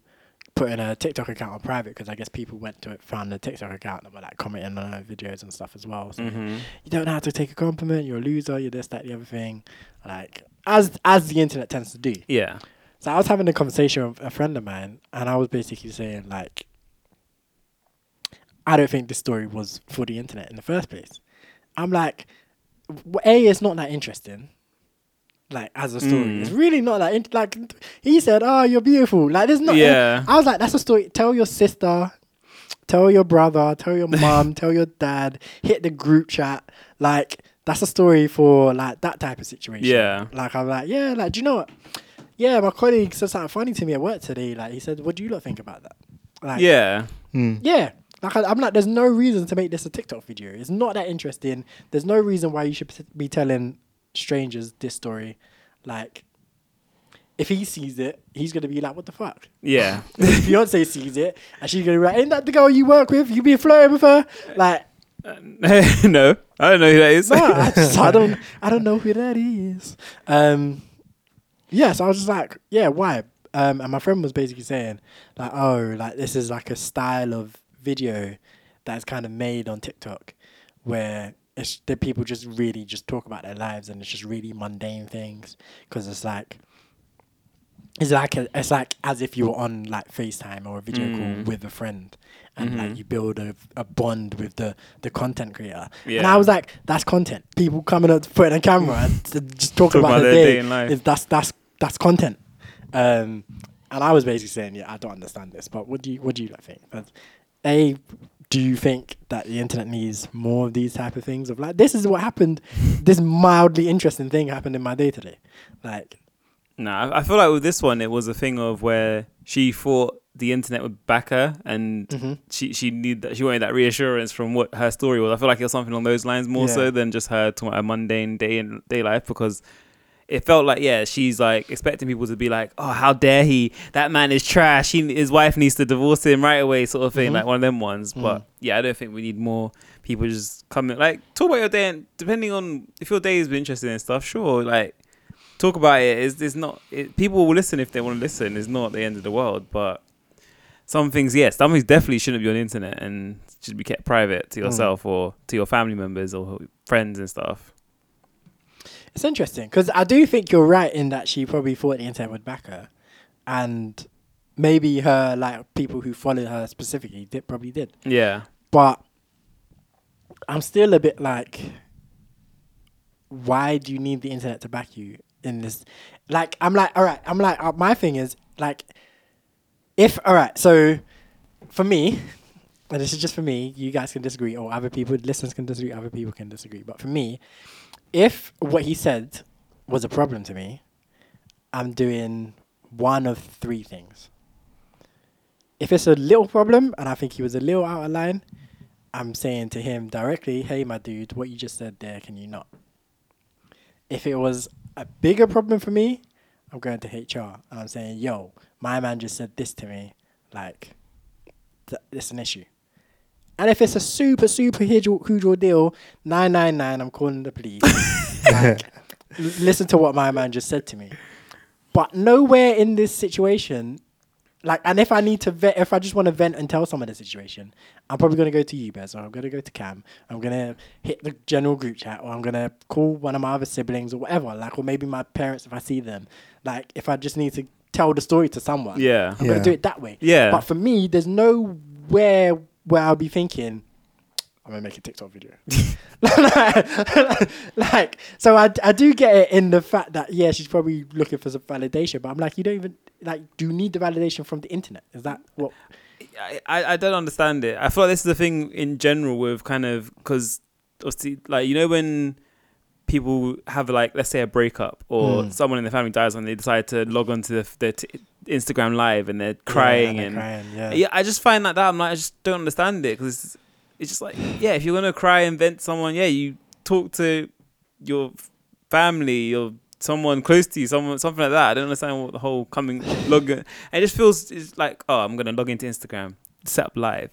putting a TikTok account on private because I guess people went to it, found the TikTok account and were like commenting on her videos and stuff as well. So Mhm. you don't know how to take a compliment. You're a loser. You're this, that, the other thing. Like as as the internet tends to do. Yeah. So I was having a conversation with a friend of mine, and I was basically saying like, I don't think this story was for the internet in the first place. I'm like, A, it's not that interesting. Like as a story, Mm. it's really not that. In- like he said, "Oh, you're beautiful." Like there's not. Yeah. I was like, that's a story. Tell your sister, tell your brother, tell your mom, tell your dad. Hit the group chat. Like that's a story for like that type of situation. Yeah. Like I'm like, yeah. Like, do you know what? Yeah, my colleague said something funny to me at work today. Like he said, "What do you lot think about that?" Like, Yeah. yeah. Like I, I'm like, there's no reason to make this a TikTok video. It's not that interesting. There's no reason why you should be telling strangers this story. Like, if he sees it, he's gonna be like, "What the fuck?" Yeah. If Beyonce sees it, and she's gonna be like, "Ain't that the girl you work with? You be flirting with her?" Like, no, I don't know who that is. no, I, just, I don't, I don't know who that is. Um, yeah, so I was just like, yeah, why? Um, and my friend was basically saying, like, oh, like this is like a style of video that's kind of made on TikTok, where it's the people just really just talk about their lives and it's just really mundane things because it's like. It's like a, it's like as if you were on like FaceTime or a video call Mm. with a friend, and like Mhm. you build a, a bond with the the content creator. And I was like, that's content. People coming up, putting a camera and to just talk, Talk about, about their their day. day in life. Is that's that's that's content. Um, and I was basically saying, yeah, I don't understand this, but what do you what do you like think? That's, a, do you think that the internet needs more of these type of things? Of like, this is what happened. This mildly interesting thing happened in my day today. Like, Nah, I- feel like with this one, it was a thing of where she thought the internet would back her, and Mhm. she she need that she wanted that reassurance from what her story was. I feel like it was something along those lines more Yeah. so than just her talking about a mundane day in day life because. It felt like yeah, she's like expecting people to be like, "Oh, how dare he? That man is trash. He, his wife needs to divorce him right away," sort of thing, Mhm. like one of them ones. But Mm. yeah, I don't think we need more people just coming like talk about your day. And depending on if your day has been interesting and stuff, sure, like talk about it. It's, it's not it, people will listen if they want to listen. It's not the end of the world, but some things, yes, some things definitely shouldn't be on the internet and should be kept private to Mm. yourself or to your family members or friends and stuff. It's interesting because I do think you're right in that she probably thought the internet would back her, and maybe her like people who followed her specifically did probably did. Yeah, But I'm still a bit like, why do you need the internet to back you in this? Like, I'm like, all right, I'm like, uh, my thing is like, if all right, so for me, and this is just for me, you guys can disagree, or other people, listeners can disagree, other people can disagree, but for me, if what he said was a problem to me, I'm doing one of three things. If it's a little problem and I think he was a little out of line, I'm saying to him directly, "Hey, my dude, what you just said there, can you not?" If it was a bigger problem for me, I'm going to HR and I'm saying, "Yo, my man just said this to me, like, th- it's an issue." And if it's a super, super huge, huge ordeal, 999, I'm calling the police. like, l- listen to what my man just said to me. But nowhere in this situation, like, and if I need to vet, if I just want to vent and tell someone the situation, I'm probably going to go to you, Bez, or I'm going to go to Cam. I'm going to hit the general group chat, or I'm going to call one of my other siblings, or whatever. Like, or maybe my parents if I see them. Like, if I just need to tell the story to someone, Yeah. I'm going to do it that way. Yeah. But for me, there's nowhere where I'll be thinking, I'm gonna make a TikTok video. like, so I, I do get it in the fact that yeah, she's probably looking for some validation, but I'm like, you don't even like, do you need the validation from the internet? Is that what? I, I I don't understand it. I feel like this is the thing in general with kind of because obviously like you know when people have like let's say a breakup or Mm. someone in the family dies and they decide to log on to the, their t- Instagram live and they're crying they're and crying, yeah. yeah I just find like that I'm like I just don't understand it because it's, it's just like yeah if you're gonna cry and vent someone yeah you talk to your family or someone close to you someone something like that I don't understand what the whole coming log it just feels it's like oh I'm gonna log into Instagram set up live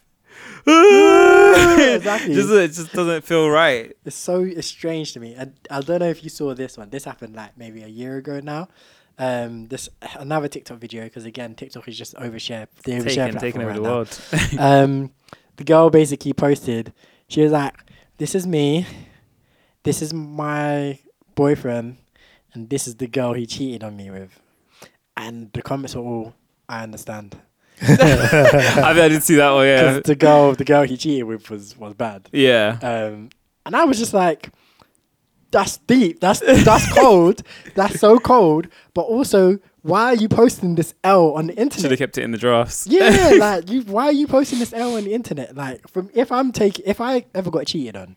exactly. just it just doesn't feel right It's so it's strange to me. I, I don't know if you saw this one. This happened like maybe a year ago now. Um, this another TikTok video because again TikTok is just overshare. The overshare taking taking over right the world um, the girl basically posted. She was like, "This is me. This is my boyfriend, and this is the girl he cheated on me with." And the comments were all, "I understand." I think I did see that one yeah Because the girl, the girl he cheated with was was bad. yeah Um, and I was just like, that's deep. That's that's cold. That's so cold. But also, why are you posting this L on the internet? should have kept it in the drafts Yeah, like you. Why are you posting this L on the internet? Like, from if I'm taking, if I ever got cheated on,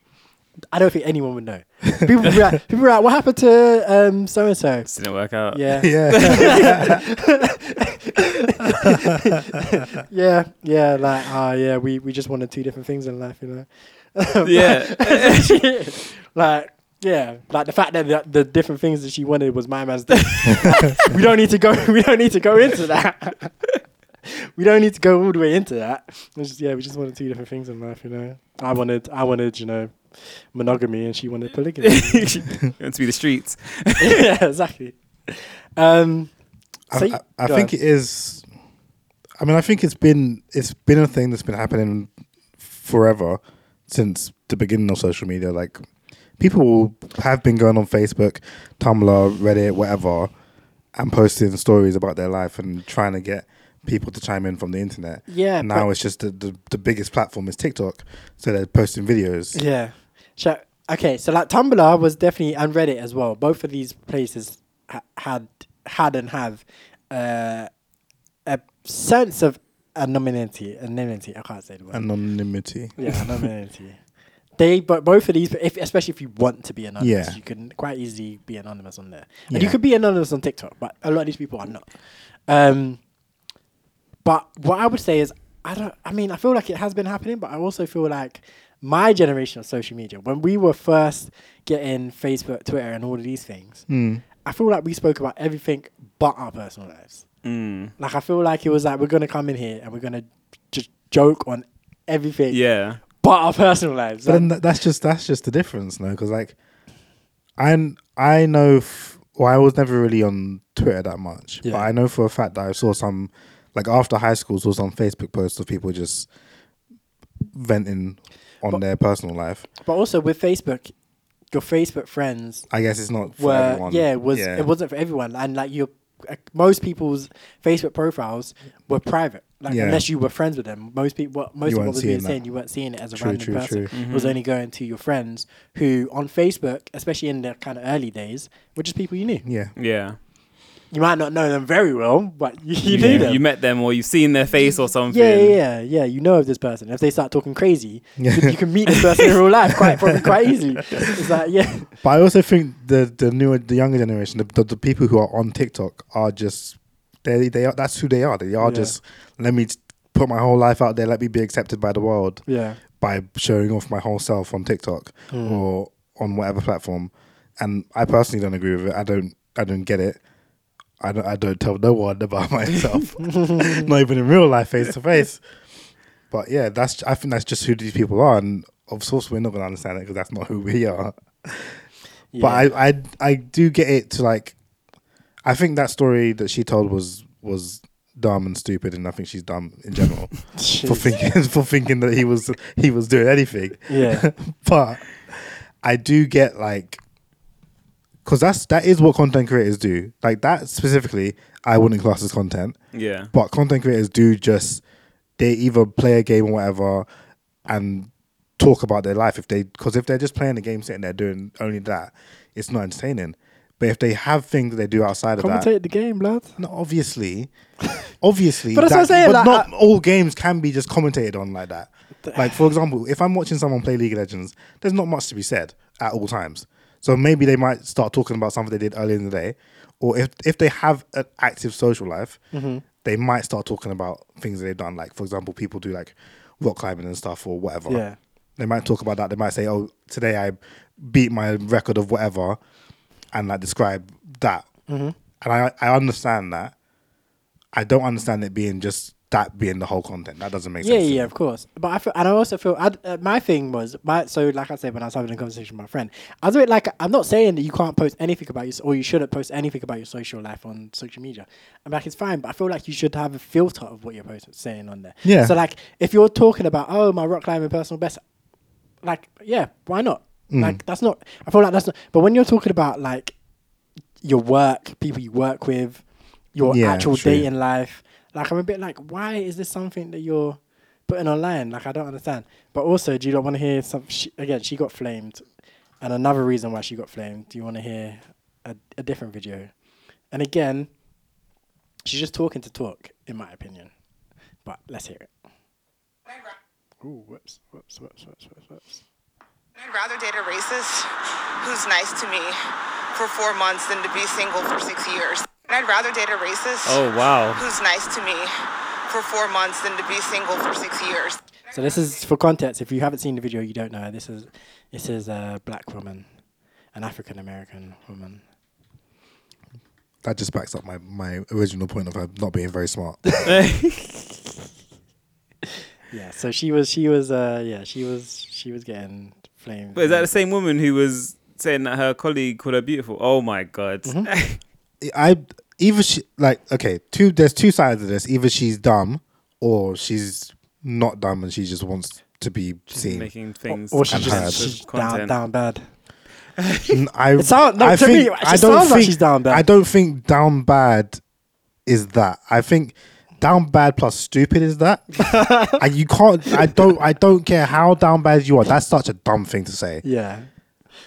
I don't think anyone would know. People be like, people be like, what happened to um so and so? Just didn't work out Yeah, Yeah. yeah, yeah. Like, ah, yeah. We we just wanted two different things in life, you know. yeah like yeah, like the fact that the, the different things that she wanted was my man's. dick. we don't need to go. We don't need to go into that. we don't need to go all the way into that. It's just, yeah, we just wanted two different things in life, you know. I wanted, I wanted, you know, monogamy, and she wanted polygamy. going to be the streets yeah, exactly. Um, so I, y- I, I go think on. it is. I mean, I think it's been it's been a thing that's been happening forever since the beginning of social media. Like people have been going on Facebook, Tumblr, Reddit, whatever, and posting stories about their life and trying to get people to chime in from the internet. Yeah, now it's just the, the the biggest platform is TikTok, so they're posting videos. Yeah. So, okay, so like Tumblr was definitely and Reddit as well. Both of these places ha- had had and have uh, a sense of anonymity. Anonymity. I can't say the word. Anonymity. yeah, anonymity. They, but both of these, if, especially if you want to be anonymous, Yeah. you can quite easily be anonymous on there. And you could be anonymous on TikTok, but a lot of these people are not. Um, but what I would say is, I don't. I mean, I feel like it has been happening, but I also feel like my generation of social media, when we were first getting Facebook, Twitter, and all of these things, Mm. I feel like we spoke about everything but our personal lives. mm. Like I feel like it was like we're gonna come in here and we're gonna just joke on everything yeah but our personal lives. But Like, then tha- that's just that's just the difference, no? Because like, I I know, f- well, I was never really on Twitter that much, but I know for a fact that I saw some, like after high school, saw some Facebook posts of people just venting on But- their personal life. But also with Facebook, your Facebook friends I guess it's not for were everyone. yeah, it was Yeah. it wasn't for everyone, and like your uh, most people's Facebook profiles were private. Like Yeah. unless you were friends with them, most people what most You of what weren't was being seeing that. saying, you weren't seeing it as a True, random true, person. true. It was only going to your friends who on Facebook, especially in the kind of early days, were just people you knew. Yeah. yeah you might not know them very well, but you, you Yeah. knew them. You met them or you've seen their face or something. yeah, yeah, yeah, yeah. You know of this person. If they start talking crazy, you, can, you can meet this person in real life quite probably quite easily. It's like yeah, But I also think the the newer, the younger generation, the, the, the people who are on TikTok are just they they are that's who they are. They are Yeah. just let me put my whole life out there. Let me be accepted by the world yeah, by showing off my whole self on TikTok Mm. or on whatever platform. And I personally don't agree with it. I don't I don't get it. I don't I don't tell no one about myself, not even in real life, face to face. But yeah, that's I think that's just who these people are, and of course we're not gonna understand it because that's not who we are. yeah. But I, I I do get it to like I think that story that she told was was dumb and stupid and I think she's dumb in general for thinking for thinking that he was he was doing anything. yeah, But I do get like cuz that's that is what content creators do. Like that specifically I wouldn't class as content, Yeah. but content creators do just they either play a game or whatever and talk about their life if they because if they're just playing the game sitting there doing only that it's not entertaining but if they have things that they do outside of that commentate the game, blood. no, obviously obviously But that's what I'm saying, but like, not all games can be just commentated on like that like for example if i'm watching someone play league of legends there's not much to be said at all times so maybe they might start talking about something they did earlier in the day or if if they have an active social life Mm-hmm. they might start talking about things that they've done like for example people do like rock climbing and stuff or whatever Yeah, they might talk about that. They might say, "Oh, today I beat my record of whatever," and like describe that. Mm-hmm. And I I understand that. I don't understand it being just that being the whole content. That doesn't make yeah, sense. to yeah, of course. But I feel, and I also feel, i uh, my thing was, my so like I said when I was having a conversation with my friend, I was a bit like, I'm not saying that you can't post anything about your, or you shouldn't post anything about your social life on social media. I'm like, it's fine, but I feel like you should have a filter of what you're posting, saying on there. Yeah. So like, if you're talking about, oh, my rock climbing personal best, like, yeah, why not? Mm. Like, that's not. I feel like that's not. But when you're talking about like your work, people you work with, your Yeah, actual true. dating life. Like I'm a bit like, why is this something that you're putting online? Like I don't understand. But also, do you not want to hear some? She, again, she got flamed, and another reason why she got flamed. Do you want to hear a, a different video? And again, she's just talking to talk, in my opinion. But let's hear it. Ooh, whoops, whoops, whoops, whoops, whoops, whoops. I'd rather date a racist who's nice to me for four months than to be single for six years. And I'd rather date a racist Oh wow. who's nice to me for four months than to be single for six years. So this is for context. If you haven't seen the video, you don't know. This is this is a black woman, an African American woman. That just backs up my, my original point of her not being very smart. Yeah. So she was she was uh yeah she was she was getting flamed. But is that the same woman who was saying that her colleague called her beautiful? Oh my god. I either she like okay two there's two sides of this. Either she's dumb or she's not dumb and she just wants to be seen. making things or she's just she's down down bad. N- I, It sound- no, I to think, me, it I don't sounds like think she's down bad. I don't think down bad is that. I think down bad plus stupid is that. and you can't. I don't. I don't care how down bad you are. That's such a dumb thing to say. Yeah.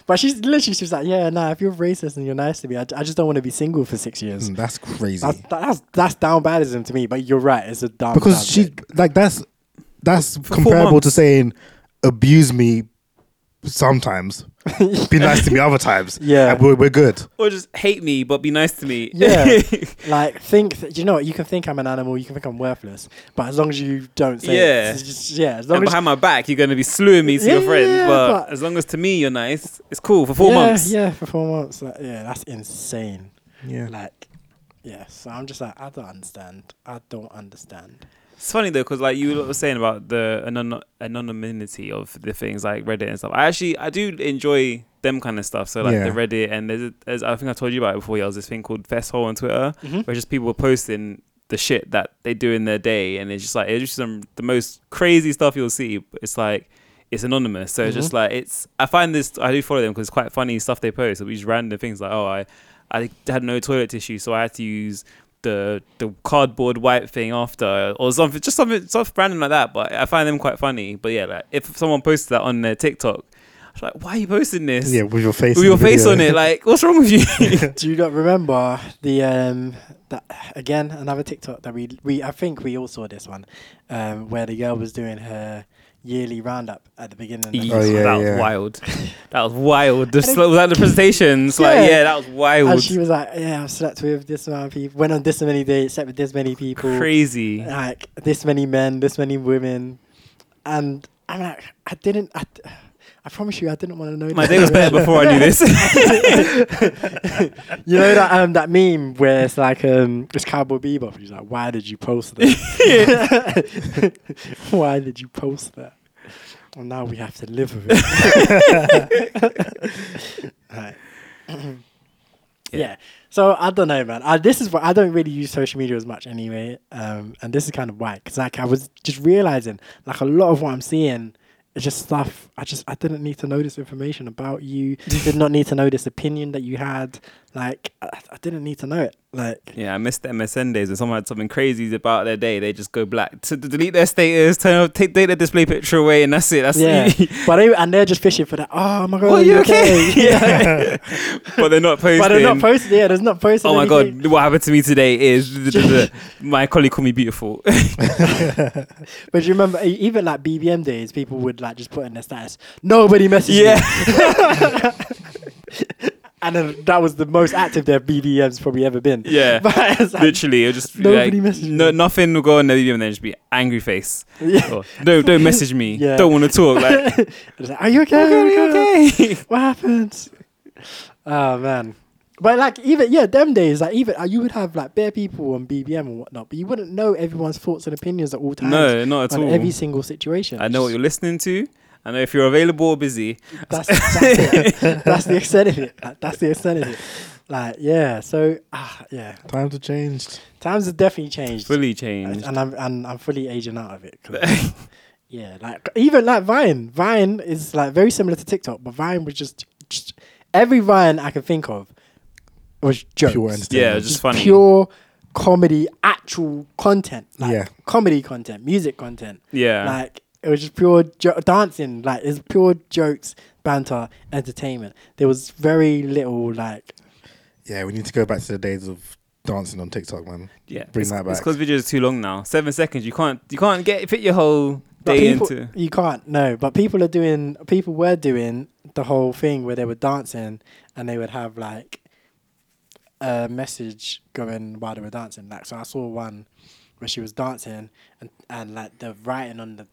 But she's literally she's like, yeah, nah. If you're racist and you're nice to me, I, I just don't want to be single for six years. Mm, That's crazy. That's, that's that's down badism to me. But you're right, it's a down because she bit. like that's that's four comparable to saying abuse me sometimes, be nice to me other times. Yeah. and we're, we're good. or just hate me but be nice to me. Yeah. like think th- you know what you can think I'm an animal, you can think I'm worthless, but as long as you don't say Yeah. it, just, yeah, as long and as behind my back, you're gonna be slewing me to Yeah, your friends. yeah, but, but- as long as to me you're nice, it's cool for four yeah, months. Yeah, for four months. Like, yeah, that's insane. Yeah. Like, yeah. So I'm just like, I don't understand. I don't understand. It's funny though, because like you were saying about the anon- anonymity of the things like Reddit and stuff. I actually I do enjoy them kind of stuff. So like Yeah. the Reddit and there's, a, there's I think I told you about it before. Yeah, there's this thing called Fesshole on Twitter, Mm-hmm. where just people were posting the shit that they do in their day, and it's just like it's just some the most crazy stuff you'll see. It's like it's anonymous, so it's just Mm-hmm. like it's. I find this I do follow them because it's quite funny stuff they post. It'll be just random things like oh I I had no toilet tissue, so I had to use the the cardboard white thing after or something just something something random like that but i find them quite funny but yeah like if someone posted that on their tiktok was like, why are you posting this? Yeah, with your face. with your face video. on it. Like, what's wrong with you? Do you not remember the um that again another TikTok that we we I think we all saw this one, um where the girl was doing her yearly roundup at the beginning. Of the Oh, yeah, that yeah. was wild. That was wild. The And sl- was that the presentations? Like, Yeah. yeah, that was wild. And she was like, "Yeah, I've slept with this amount of people, went on this many dates, slept with this many people, Crazy. like this many men, this many women," and I'm like, I didn't. I, I promise you, I didn't want to know. My day was better before I knew this. you know that um that meme where it's like um it's Cowboy Bebop. He's like, "Why did you post that? Why did you post that?" And now we have to live with it. right. yeah. So I don't know, man. I, this is what I don't really use social media as much anyway, um, and this is kind of why. Because like I was just realizing, like a lot of what I'm seeing is just stuff. I just I didn't need to know this information about you. did not need to know this opinion that you had. Like I, I didn't need to know it. Like Yeah, I missed the MSN days when someone had something crazy about their day. They just go black to delete their status, turn off, take take the display picture away, and that's it. That's yeah, it. but they, and they're just fishing for that. Oh my god, are you okay? okay? Yeah. but they're not posting. but they're not posted. Yeah, there's not posted. Oh my anything. god, what happened to me today is my colleague called me beautiful. But you remember, even like BBM days, people would like just put in their status, nobody messaged Yeah. me. And that was the most active their BBM's probably ever been. yeah, like, literally, it just nobody like, messaged no, nothing will go on the video and then just be angry face. Yeah. Or, don't don't message me. Yeah. Don't want to talk. Like, like, are you okay? okay, Are you okay? What happened? Oh man. But like even yeah, them days like even uh, you would have like bare people on BBM and whatnot, but you wouldn't know everyone's thoughts and opinions at all times. No, not at on all. Every single situation. I know what you're listening to. I know if you're available or busy. That's that's, it. that's the extent of it. That's the extent of it. Like yeah, so ah yeah, Times have changed. times have definitely changed. Fully changed. and I'm and I'm fully aging out of it. yeah, like even like Vine, Vine is like very similar to TikTok, but Vine was just, just every Vine I can think of was jokes. Pure entertainment. Yeah, just funny. pure comedy, actual content, like Yeah. comedy content, music content. Yeah. like it was just pure jo- dancing, like it's pure jokes, banter, entertainment. There was very little like Yeah, we need to go back to the days of dancing on TikTok, man. Yeah, Bring it's, that It's back. because videos are too long now. Seven seconds. You can't. You can't get fit your whole But day people, into. you can't no, but people are doing. People were doing the whole thing where they were dancing and they would have like a message going while they were dancing. Like so, I saw one where she was dancing and and like the writing on the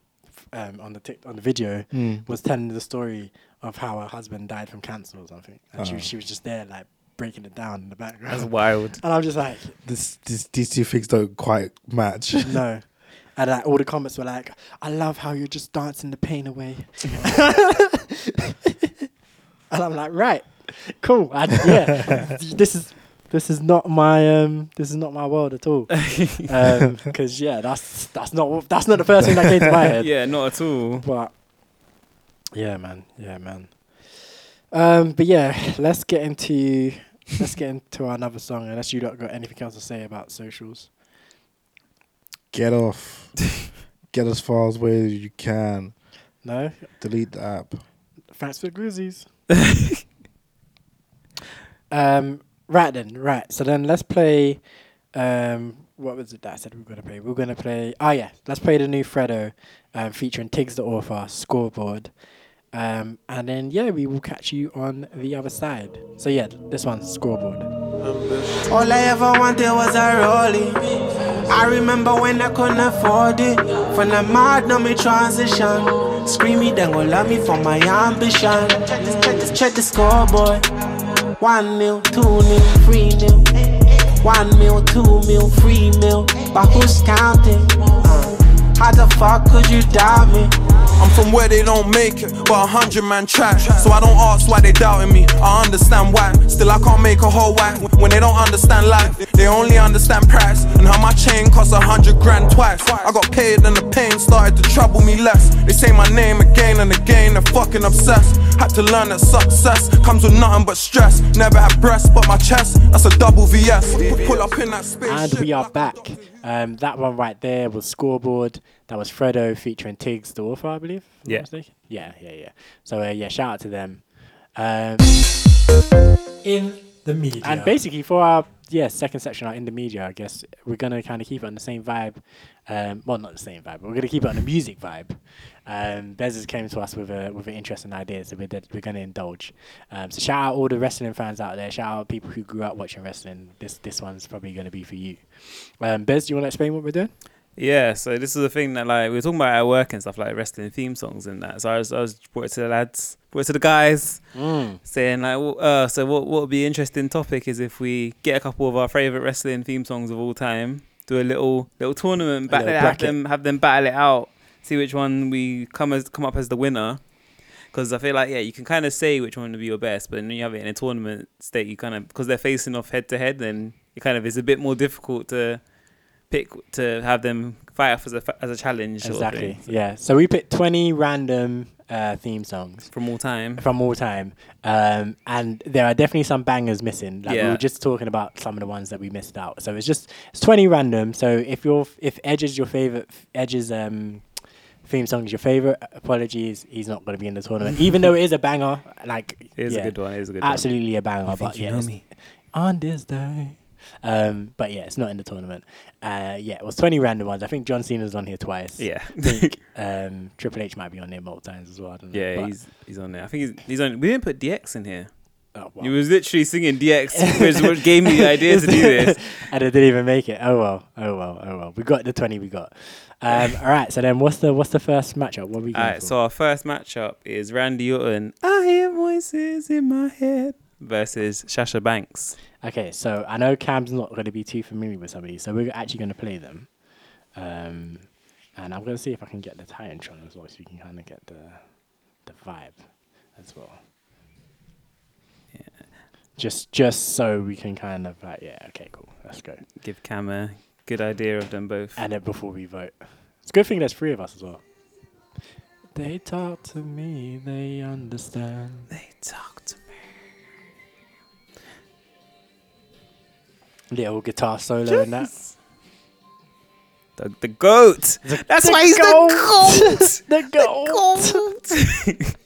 um, on the tic- on the video Mm. was telling the story of how her husband died from cancer or something, and she Oh. she was just there like breaking it down in the background. That's wild. And I'm just like, This, this, these two things don't quite match. no. And like, all the comments were like, I love how you're just dancing the pain away. and I'm like, right, cool. I, yeah, this is this is not my um this is not my world at all. Because yeah, that's that's not that's not the first thing that came to my head. Yeah, not at all. But yeah, man, yeah, man. Um, but yeah, let's get into let's get into another song. Unless you don't got anything else to say about socials. Get off. Get as far away as you can. No, Delete the app. thanks for the Grizzies. um, right then, right. So then let's play. Um, what was it that I said we were gonna play? We are gonna play. Oh yeah, let's play the new Fredo, um, featuring Tiggs Da Author, scoreboard. Um, and then yeah, we will catch you on the other side. So yeah, this one's scoreboard. All I ever wanted was a rollie. I remember when I couldn't afford it. From the mad, no me transition. Screaming, then go love me for my ambition. Check, this, check, this, check the scoreboard. One mil, two mil, three mil. One mil, two mil, three mil. But who's counting? Uh, how the fuck could you doubt me? I'm from where they don't make it, but a hundred man try. So I don't ask why they doubting me. I understand why. Still I can't make a whole why when they don't understand life. They only understand price and how my chain costs a hundred grand twice. I got paid and the pain started to trouble me less. They say my name again and again. They're fucking obsessed. Had to learn that success comes with nothing but stress. Never had breasts but my chest. That's a double VS. Pull up in that space. And we are back. Um, that one right there was scoreboard. That was Fredo featuring Tiggs Da Author, I believe. if I'm Yeah. Yeah, yeah, yeah. So uh, yeah, shout out to them. Um, In the media. and basically for our yeah second section, our in the media, I guess we're gonna kind of keep it on the same vibe. Um, well, not the same vibe, but we're gonna keep it on the music vibe. Um, Bez has came to us with a with an interesting idea, so we're de- we're gonna indulge. Um, so shout out all the wrestling fans out there. Shout out people who grew up watching wrestling. This this one's probably gonna be for you. Um, Bez, do you want to explain what we're doing? Yeah, so this is the thing that like we were talking about at work and stuff like wrestling theme songs and that. So I was I was brought it to the lads, brought it to the guys, Mm. saying like, well, uh, so what what would be interesting topic is if we get a couple of our favorite wrestling theme songs of all time, do a little little tournament, battle little it, have them have them battle it out, see which one we come as come up as the winner. Because I feel like yeah, you can kind of say which one would be your best, but when you have it in a tournament state, you kind of because they're facing off head to head, then it kind of is a bit more difficult to pick to have them fight off as a fa- as a challenge. sort of Exactly. thing. So- Yeah. So we picked twenty random uh, theme songs from all time. From all time, um, and there are definitely some bangers missing. Like we were just talking about some of the ones that we missed out. So it's just it's twenty random. So if you're if Edge is your favorite, Edge's um, theme song is your favorite, apologies, he's not going to be in the tournament. Even though it is a banger, like It is a good one, it is a good one. absolutely a banger. I but think you yeah, know me. on this day. Um, but yeah, it's not in the tournament. Uh, yeah, it was 20 random ones. I think John Cena's on here twice. Yeah. I think um, Triple H might be on there multiple times as well. I know. Yeah, But- he's he's on there. I think he's he's on. We didn't put DX in here. Oh, He was literally singing DX, which what gave me the idea to do this. and it didn't even make it. Oh well, oh well, oh well. We got the 20 we got. Um, all right, so then what's the what's the first matchup? What are we going Alright, for? so our first matchup is Randy Orton. I hear voices in my head versus Shasha Banks. Okay, so I know Cam's not going to be too familiar with some of these, so we're actually going to play them. Um, and I'm going to see if I can get the Titantron as well, so you can kind of get the the vibe as well. Yeah. Just just so we can kind of like yeah okay cool let's go. Give Cam a good idea of them both. And then before we vote, it's a good thing there's three of us as well. They talk to me, they understand. They talk to Little guitar solo in that. The, the goat. That's the why he's goat. the goat. the goat.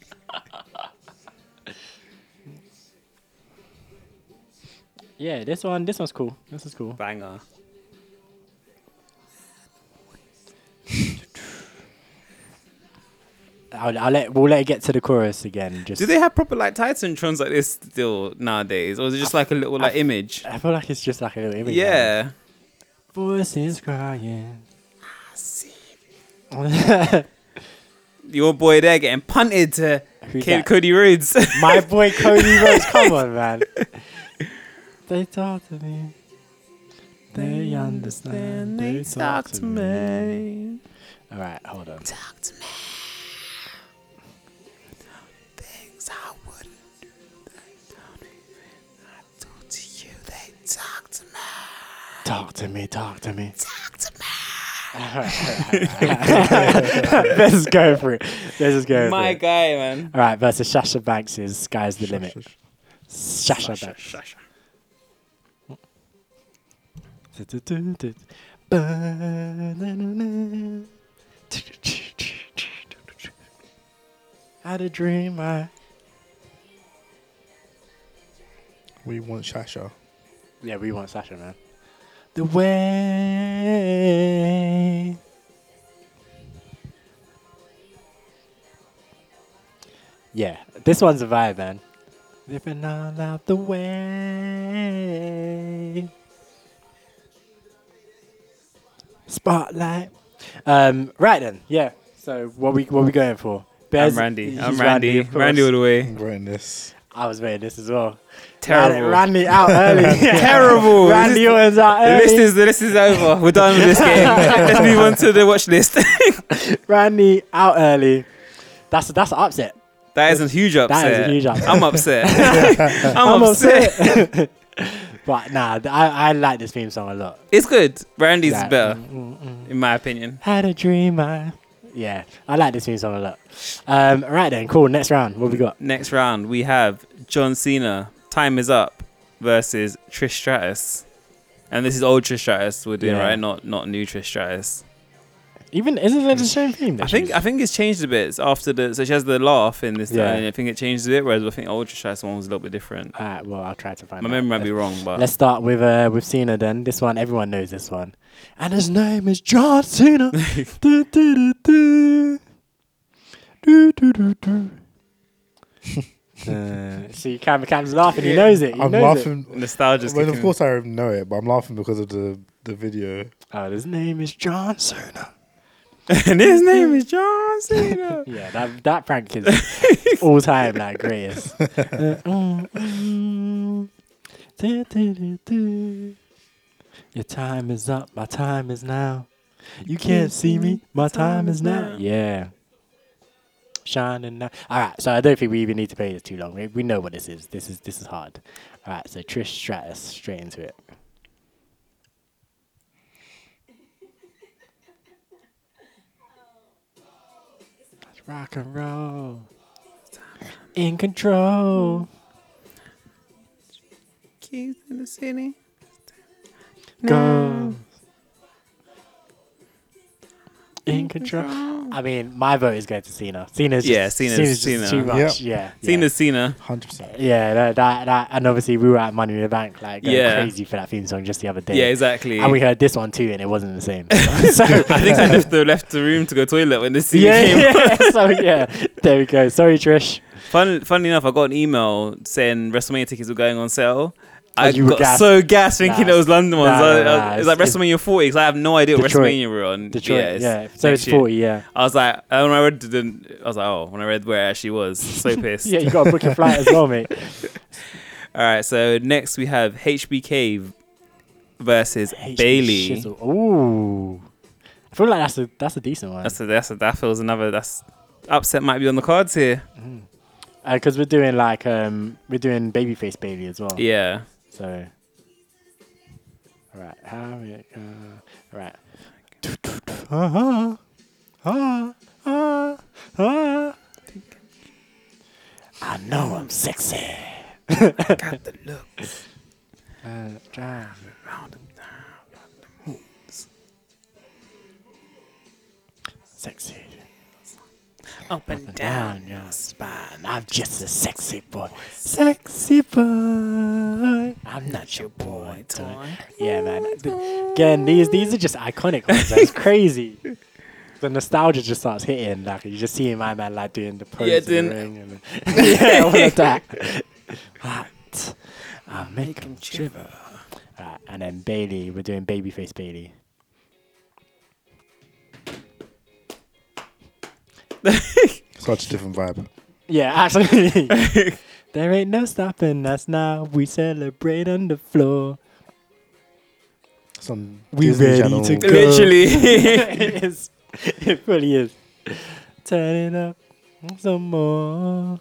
Yeah, this one, this one's cool. This is cool. Banger. I'll, I'll let we'll let it get to the chorus again. Just Do they have proper like Titantrons like this still nowadays, or is it just like a little like image? I feel like it's just like a little image. Yeah. Voices crying. I see. Your boy there getting punted to Kid? Cody Rhodes. My boy Cody Rhodes. Come on, man. They talk to me. They understand. They talk to me. All right, hold on. Talk to me. Talk to me. Talk to me. Talk to me. Let's go for it. Let's just go My for it. My guy, man. All right, versus Shasha Banks is Sky's the Limit. Shasha Banks. Shasha. Had a dream, I. We want Shasha. Yeah, we want Sasha, man. The way. Yeah, this one's a vibe, man. Living all out the way. Spotlight. Um, right then, yeah. So what we what we going for? I'm Randy. I'm Randy. of Randy all the way. I'm writing this. I was waiting this as well. Terrible. Randy out early. Terrible. Randy Orton's out The early. list is the list is over. We're done with this game. Let's move on to the watch list. Randy out early. That's that's an upset. That is a huge upset. That is a huge upset. I'm upset. I'm, upset. but nah, I, I like this theme song a lot. It's good. Randy's Yeah. better, Mm, mm, mm. in my opinion. Had a dream. I... Yeah, I like this theme song a lot. Um, all right then, cool. Next round, what we got? Next round, we have John Cena. Time is up versus Trish Stratus, and this is old Trish Stratus we're doing Yeah. right, not not new Trish Stratus. Even isn't it the same theme? I think I think it's changed a bit it's after the so she has the laugh in this Yeah. and I think it changed a bit whereas I think Ultra Stress one was a little bit different. Alright, well I'll try to find. My out. memory might be wrong, but Let's start with uh with Cena then. This one everyone knows this one, and his name is John Cena. do, do, do, do. Do, do, do, do. uh, see, Cam Cam's laughing. He knows it. He I'm knows laughing. Nostalgia's Well, of kicking course I know it, but I'm laughing because of the the video. It. Oh, his name is John Cena. and his name is John Cena. Yeah, that that prank is all time like greatest. Uh, mm, mm, do, do, do, do. Your time is up, my time is now. You can't see me, my time is now. Yeah. Shining now. All right, so I don't think we even need to play this too long. We, we know what this is. This is this is hard. All right, so Trish Stratus straight into it. Let's rock and roll. In control. Keys in the city. Go. In control. I mean, my vote is going to Cena. Cena's just, Yeah, Cena's just Cena. too much. Yep. Yeah, yeah. Cena's Cena. Hundred percent. Yeah, that, that that and obviously we were at Money in the Bank, like going Yeah. crazy for that theme song just the other day. Yeah, exactly. And we heard this one too, and it wasn't the same. so I think I left the left the room to go toilet when this scene yeah, came. yeah. so yeah, there we go. Sorry, Trish. Fun, funnily enough, I got an email saying WrestleMania tickets were going on sale. I you got gassed. so gassed thinking Nah, it was London ones. nah, I- nah, I- it's like it's- WrestleMania 40 because I have no idea what Detroit. WrestleMania we're on. Detroit, it's yeah. So it's year. 40, yeah. I was like, uh, when I read the, I was like, oh, when I read where it actually was, so pissed. Yeah, you got to book your flight as well, mate. All right, so next we have HBK versus HB Bayley. Shizzle. Ooh, I feel like that's a that's a decent one. That's a, that's a, that feels another that's upset might be on the cards here. because we're doing like um we're doing babyface Bayley as well. Yeah. So. All right, how it go? All right. Uh, uh, uh. I know I'm sexy. I Got the looks. Uh, drive around and down. Sexy. Up and down your spine. I'm just a sexy boy. Sexy boy. I'm not your boy toy. Yeah, man. Th- Again, these these are just iconic ones. That's crazy. The nostalgia just starts hitting. Like you just see my man like doing the pose Yeah, in the doing- ring and yeah, all of that. What? I make him shiver. Right, and then Bayley, we're doing babyface Bayley. Such a different vibe. Yeah, actually. there ain't no stopping us now. We celebrate on the floor. Some We Disney ready Channel. to go. Literally. it is. It really is. Turn it up some more.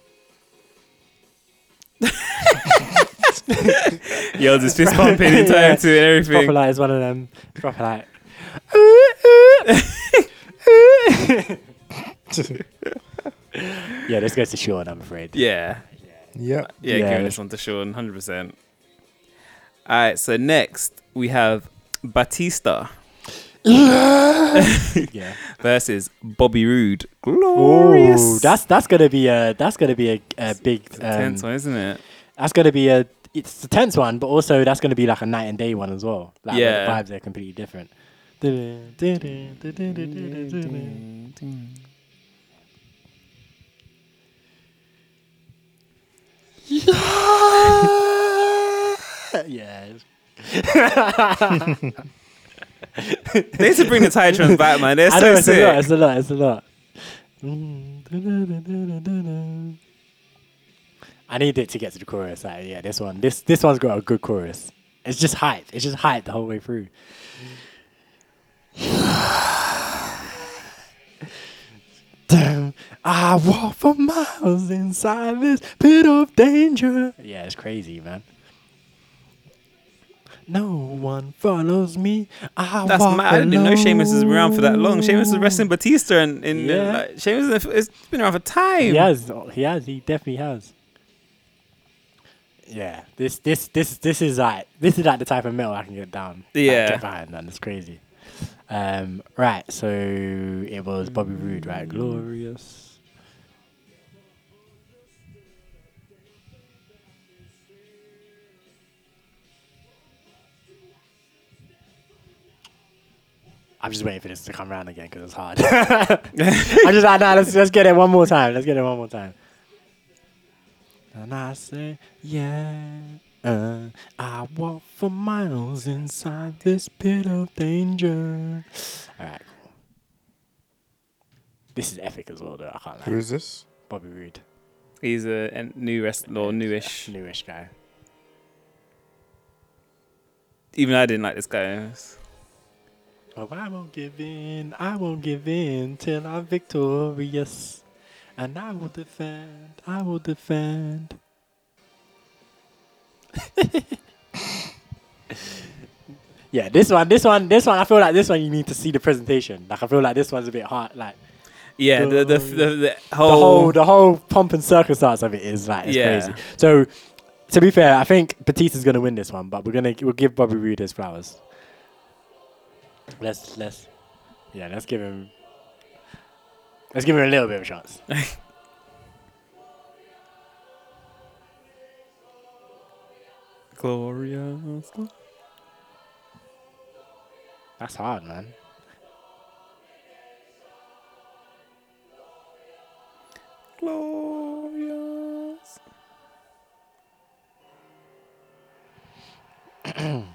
Yo, this fist pumping in time Yeah, to it's Proper everything. like it's one of them. Proper like. Yeah, this goes to Sean, I'm afraid. Yeah. Yep. Yeah, Yeah. giving this one to Sean, 100%. All right, so next we have Batista yeah. versus Bobby Roode. Glorious. Ooh, that's that's gonna be a that's gonna be a, a big um, tense one, isn't it? That's gonna be a it's a tense one, but also that's gonna be like a night and day one as well. Like where Yeah. the vibes are completely different. Yeah. They need to bring the TitanTrons back, man. They're I so know it's a lot. It's a lot. It's a lot. I need it to get to the chorus. Like, yeah, this one. This this one's got a good chorus. It's just hype. It's just hype the whole way through. Damn, I walk for miles inside this pit of danger. Yeah, it's crazy, man. No one follows me. I That's walk mad. I didn't know Sheamus been around for that long. Sheamus is wrestling Batista and in Yeah. like, Sheamus has it's been around for time. He has. He has. He definitely has. Yeah. This this this this is like this is like the type of metal I can get down. like, Yeah. get behind, man. It's crazy. Um, right, so it was Bobby Roode, right? Glorious. I'm just waiting for this to come around again because it's hard. I'm just like, nah, let's, let's get it one more time. Let's get it one more time. And I say, yeah, uh, I walk for miles inside this pit of danger. All right, cool. This is epic as well, though. I can't lie. Who is this? Bobby Roode, He's a, a new wrestler, or newish. newish guy. Even I didn't like this guy. Oh, I won't give in. I won't give in till I'm victorious. And I will defend. I will defend. yeah, this one, this one, this one. I feel like this one you need to see the presentation. Like I feel like this one's a bit hard. Like Yeah, the the, the, the the whole, whole the whole pomp and circumstance of it is like it's Yeah. crazy. So to be fair, I think Batista's gonna win this one, but we're gonna we'll give Bobby Roode his flowers. Let's let's yeah, let's give him let's give him a little bit of a chance. glorious. That's hard, man. Glorious.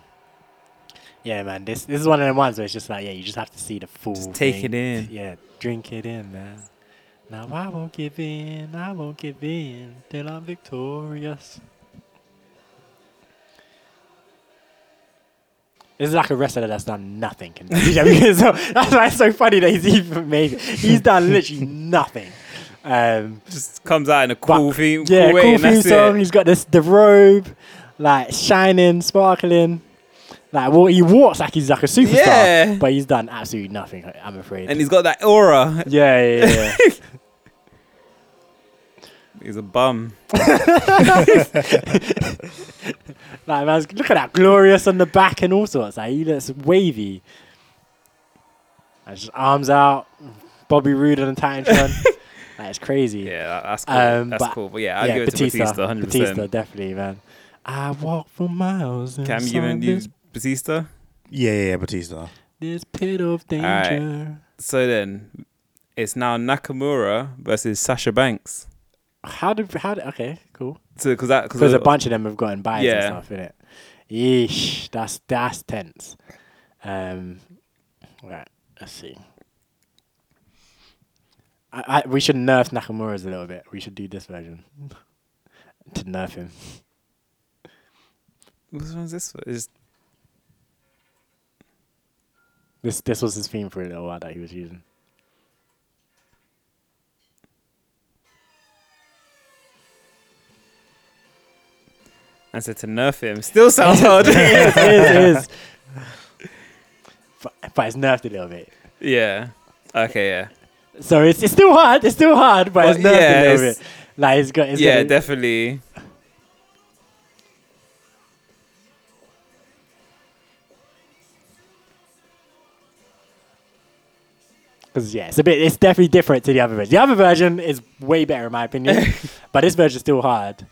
Yeah, man. This this is one of them ones where it's just like, yeah, you just have to see the full. Just take thing. it in. Yeah, drink it in, man. Now I won't give in. I won't give in till I'm victorious. Is like a wrestler that's done nothing. in WWE. so that's why it's so funny that he's even made it. He's done literally nothing. Um, Just comes out in a cool theme, yeah, cool way, cool theme song. it. He's got this the robe, like shining, sparkling. Like well, he walks like he's like a superstar, Yeah. but he's done absolutely nothing. I'm afraid. And he's got that aura. yeah, yeah, yeah. yeah. He's a bum. Like man, look at that glorious on the back and all sorts. Like he looks wavy. And just arms out, Bobby Roode on the TitanTron. like it's crazy. Yeah, that's cool. Um, that's but- cool. But yeah, I'll give it to Batista, 100%. Batista, definitely, man. I walk for miles. Cam, you inside giving this, Batista? Yeah, yeah, yeah, Batista. this pit of danger. Alright. So then, it's now Nakamura versus Sasha Banks. How did how did okay cool? Because that Because a bunch of them have gotten byes Yeah. and stuff in it. Yeesh, that's that's tense. Um, right, let's see. I, I we should nerf Nakamura's a little bit. We should do this version to nerf him. Which one's this? Is This this was his theme for a little while that he was using. I said to nerf him. Still sounds hard. it is, it is, is. But, but it's nerfed a little bit. yeah. Okay. Yeah. So it's, it's still hard. It's still hard, but it's nerfed yeah, a little it's- bit. Like it's got. It's yeah. Definitely. Because yeah, it's a bit. It's definitely different to the other version. The other version is way better in my opinion, but this version's still hard.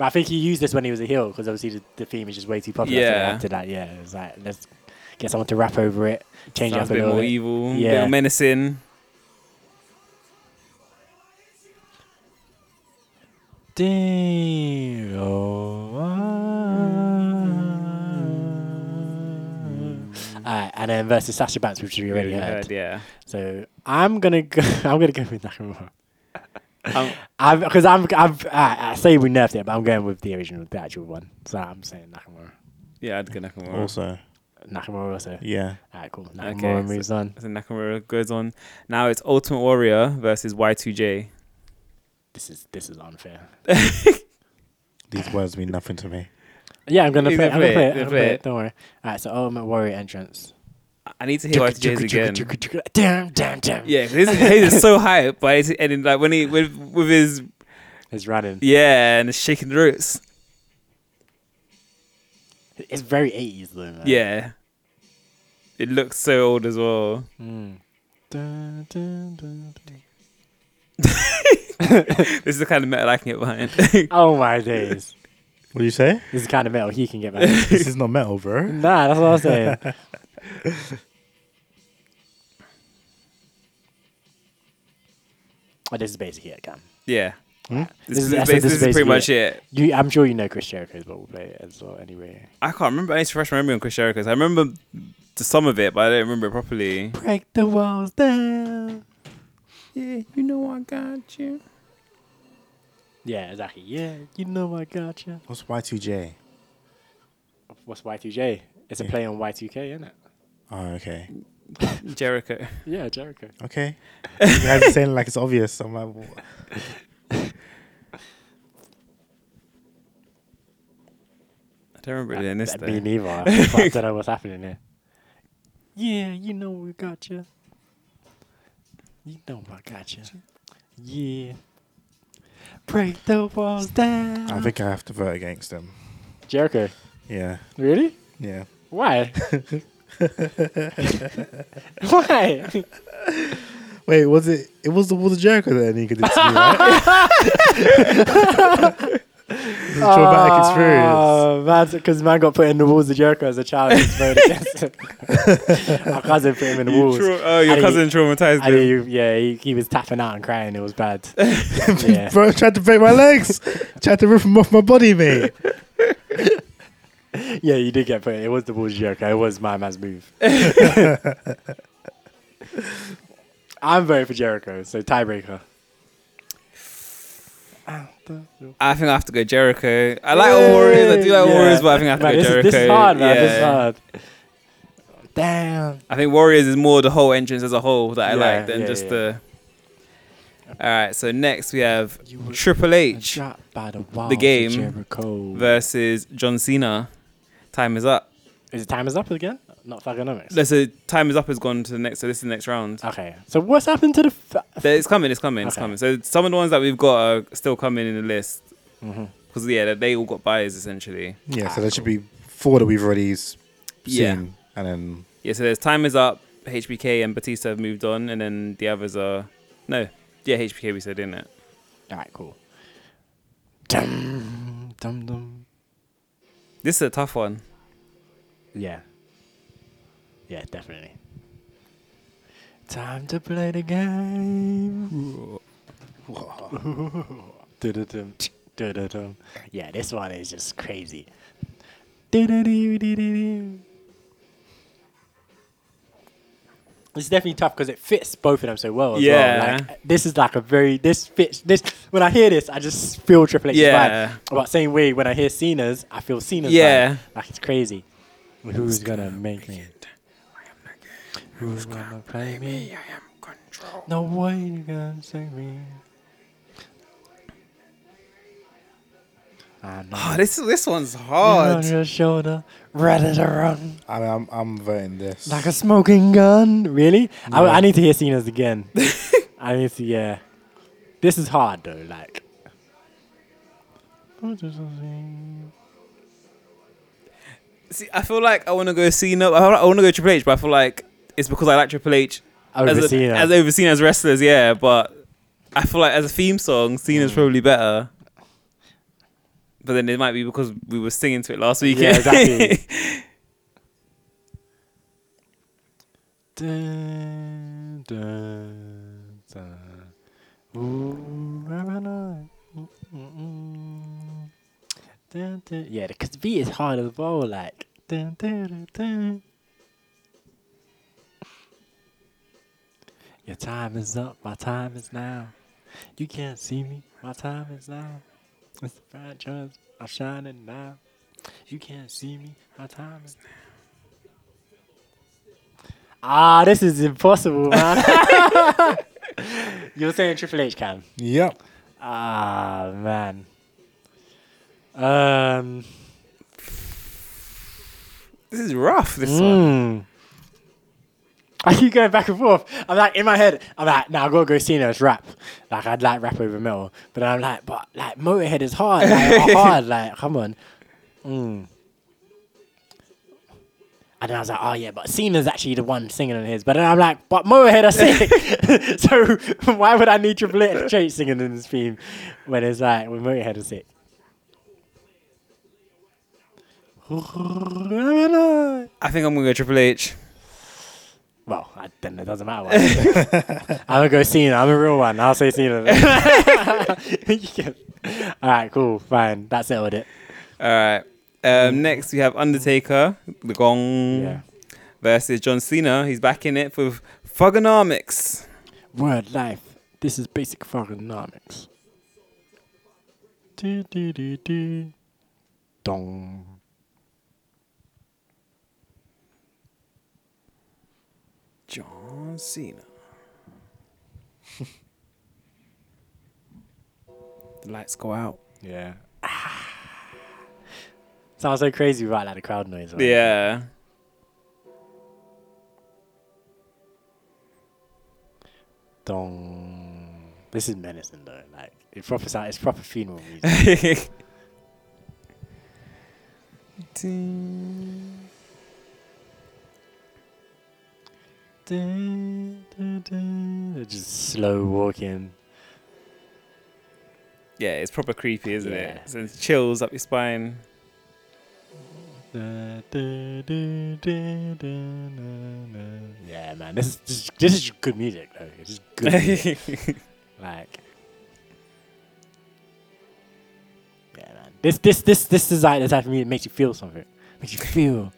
But I think he used this when he was a heel because obviously the, the theme is just way too popular. Yeah. after that, yeah, it was like let's get someone to rap over it, change Sounds it up a bit little more bit. evil. Yeah. menacing. Damn. Alright, and then versus Sasha Banks, which we already Already heard. heard, yeah. So I'm gonna go. I'm gonna go with Nakamura. Um, I'm because I'm. I'm I, I say we nerfed it, but I'm going with the original, the actual one. So I'm saying Nakamura. Yeah, I'd go Nakamura. Also, Nakamura also. yeah. Alright, cool. Nakamura Okay, moves so, on. So Nakamura goes on. Now it's Ultimate Warrior versus Y2J. This is this is unfair. These words mean nothing to me. Yeah, I'm gonna play. it, I'm gonna play play it, it. I'm gonna play play it. Don't worry. Alright, so Ultimate Warrior entrance. I need to hear Y2J's again. Damn, damn, damn. Yeah, 'cause his, his is so hype, but it's, and then, like when he with with his He's running. yeah and it's shaking the roots. It's very 80s though, man. Yeah. It looks so old as well. Mm. Dun, dun, dun, dun. this is the kind of metal I can get behind. Oh my days. What do you say? This is the kind of metal he can get behind. this is not metal, bro. nah, that's what I'm saying. Oh, this is basically it, Cam. yeah. Hmm? This, This is, is- I bas- said this this is is pretty much it. You, I'm sure you know Chris Jericho's, but we'll play it as well anyway. I can't remember. I need to refresh my memory on Chris Jericho's. I remember the some of it, but I don't remember it properly. Break the walls down. Yeah, you know I got you. Yeah, exactly. Yeah, you know I got you. What's Y2J? What's Y2J? It's a play on Y2K, isn't it? Oh, okay. Jericho. Yeah, Jericho. Okay. you guys are saying like it's obvious. I'm like, what? I don't remember doing this though. Me neither. I don't know what's happening here. Yeah, you know we got you. You know I got you. Yeah. Break the walls down. I think I have to vote against him. Jericho. Yeah. Really? Yeah. Why? Why? Wait, was it? It was the Walls of Jericho that Anika did to me, right? It's a traumatic ah, experience. Oh, man, because man got put in the walls of Jericho as a child. and voted against him. Our cousin put him in the You walls. trau- oh, your And he- cousin traumatized and him. he- yeah, he, he was tapping out and crying. It was bad. yeah. Bro, tried to break my legs. tried to rip them off my body, mate. yeah, you did get put. It was the walls of Jericho. It was my man's move. I'm voting for Jericho, so tiebreaker. I think I have to go Jericho. I like all Warriors. I do like Yeah. Warriors, but I think I have to Man, go this is- Jericho. This is hard, man. This is hard. Damn. I think Warriors is more the whole entrance as a whole that I Yeah, like than yeah, just yeah. the. All right, so next we have Triple H, by the the game Jericho. versus John Cena. Time is up. Is it time is up again? Not Thuganomics. No, So time is up has gone to the next. So this is the next round. Okay. So what's happened to the? F- It's coming. It's coming. It's Okay. coming. So some of the ones that we've got are still coming in the list Mhm. because yeah, they- they all got byes essentially. Yeah, so there should be four that we've already seen, Yeah. and then Yeah, so there's time is up. HBK and Batista have moved on, and then the others are no. Yeah, HBK we said didn't it? All right, cool. Dum dum dum. This is a tough one. Yeah. Yeah, definitely. Time to play the game. Yeah, this one is just crazy. It's definitely tough because it fits both of them so well. As Yeah. Well. Like, this is like a very this fits this. When I hear this, I just feel Triple H's Yeah. vibe. But same way when I hear Cena's, I feel Cena's Yeah. vibe. Like it's crazy. Who's gonna make me? Who's gonna play me? I am control. No way you gonna save me. I know. Oh, ah, this this one's hard. on your shoulder, ready to run I, I'm I'm voting this. like a smoking gun. Really? I, I need to hear Cena's again. I need to. Yeah. This is hard though. Like. See, I feel like I want to go Cena. I, like I want to go Triple H, but I feel like it's because I like Triple H Over as, a, Cena. as over Cena as wrestlers. Yeah, but I feel like as a theme song, Cena's mm. probably better. But then it might be because we were singing to it last week. Yeah, exactly. Dun, dun, dun. Ooh, every night. Mm, mm, mm. Dun, dun. Yeah, because the beat is hard as well. Like, dun, dun, dun, dun. your time is up, my time is now. You can't see me, my time is now. It's the franchise, I'm shining now. You can't see me, my time is now. Ah, this is impossible, man. You're saying Triple H can? Yep. Ah, man. Um. This is rough. This one. I keep going back and forth. I'm like in my head. I'm like, nah, I gotta go see Cena's rap. Like I'd like rap over metal, but I'm like, but like Motorhead is hard, like, hard. Like come on. Mm. And then I was like, oh yeah, but Cena's actually the one singing on his. But then I'm like, but Motorhead are sick. so why would I need Triple H singing in this theme when it's like when Motorhead are sick? I think I'm gonna go Triple H. Well, I, then it doesn't matter. I'm gonna go Cena. I'm a real one. I'll say Cena. All right, cool, fine. That settled it. All right. Um, next we have Undertaker, the Gong, Yeah. versus John Cena. He's back in it with Thuganomics. Word life. This is basic fuckonomics. Do do do do. Dong. John Cena. the lights go out. Yeah. Sounds so crazy without like the crowd noise. right? Yeah. Dong. This is menacing though. Like it proper sound, it's proper funeral music. Dun, Just slow walking. Yeah, it's proper creepy, isn't Yeah. it? So it chills up your spine. Yeah, man, this is this, is- this is good music though. It's just good. music. like, yeah, man. This this this this is type of music makes you feel something. Makes you feel.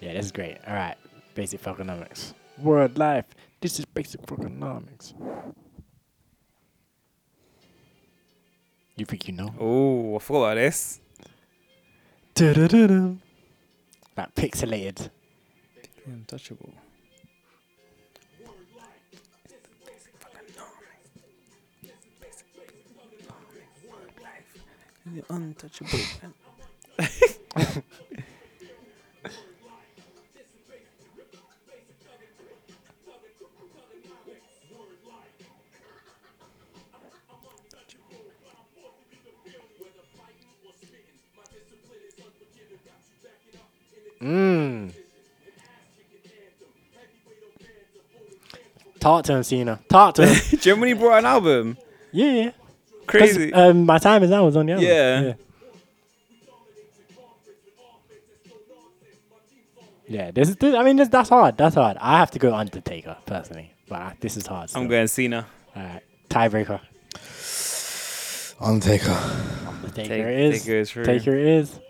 Yeah, that's great. All right, basic economics. World life. This is basic economics. You think you know? Oh, I forgot about this. Du-du-du-du. That pixelated. Untouchable. You're untouchable. Mmm. Talk to him, Cena. Talk to him. Do you remember when he brought an album? yeah, yeah. 'Cause, Crazy. Um, my time is now was on the album. Yeah. Yeah. Yeah, this is. This, I mean, this, that's hard. That's hard. I have to go Undertaker personally, but I, this is hard. I'm still. going Cena. All right, tiebreaker. Undertaker. Undertaker Take- it is. Taker is true. Taker it is.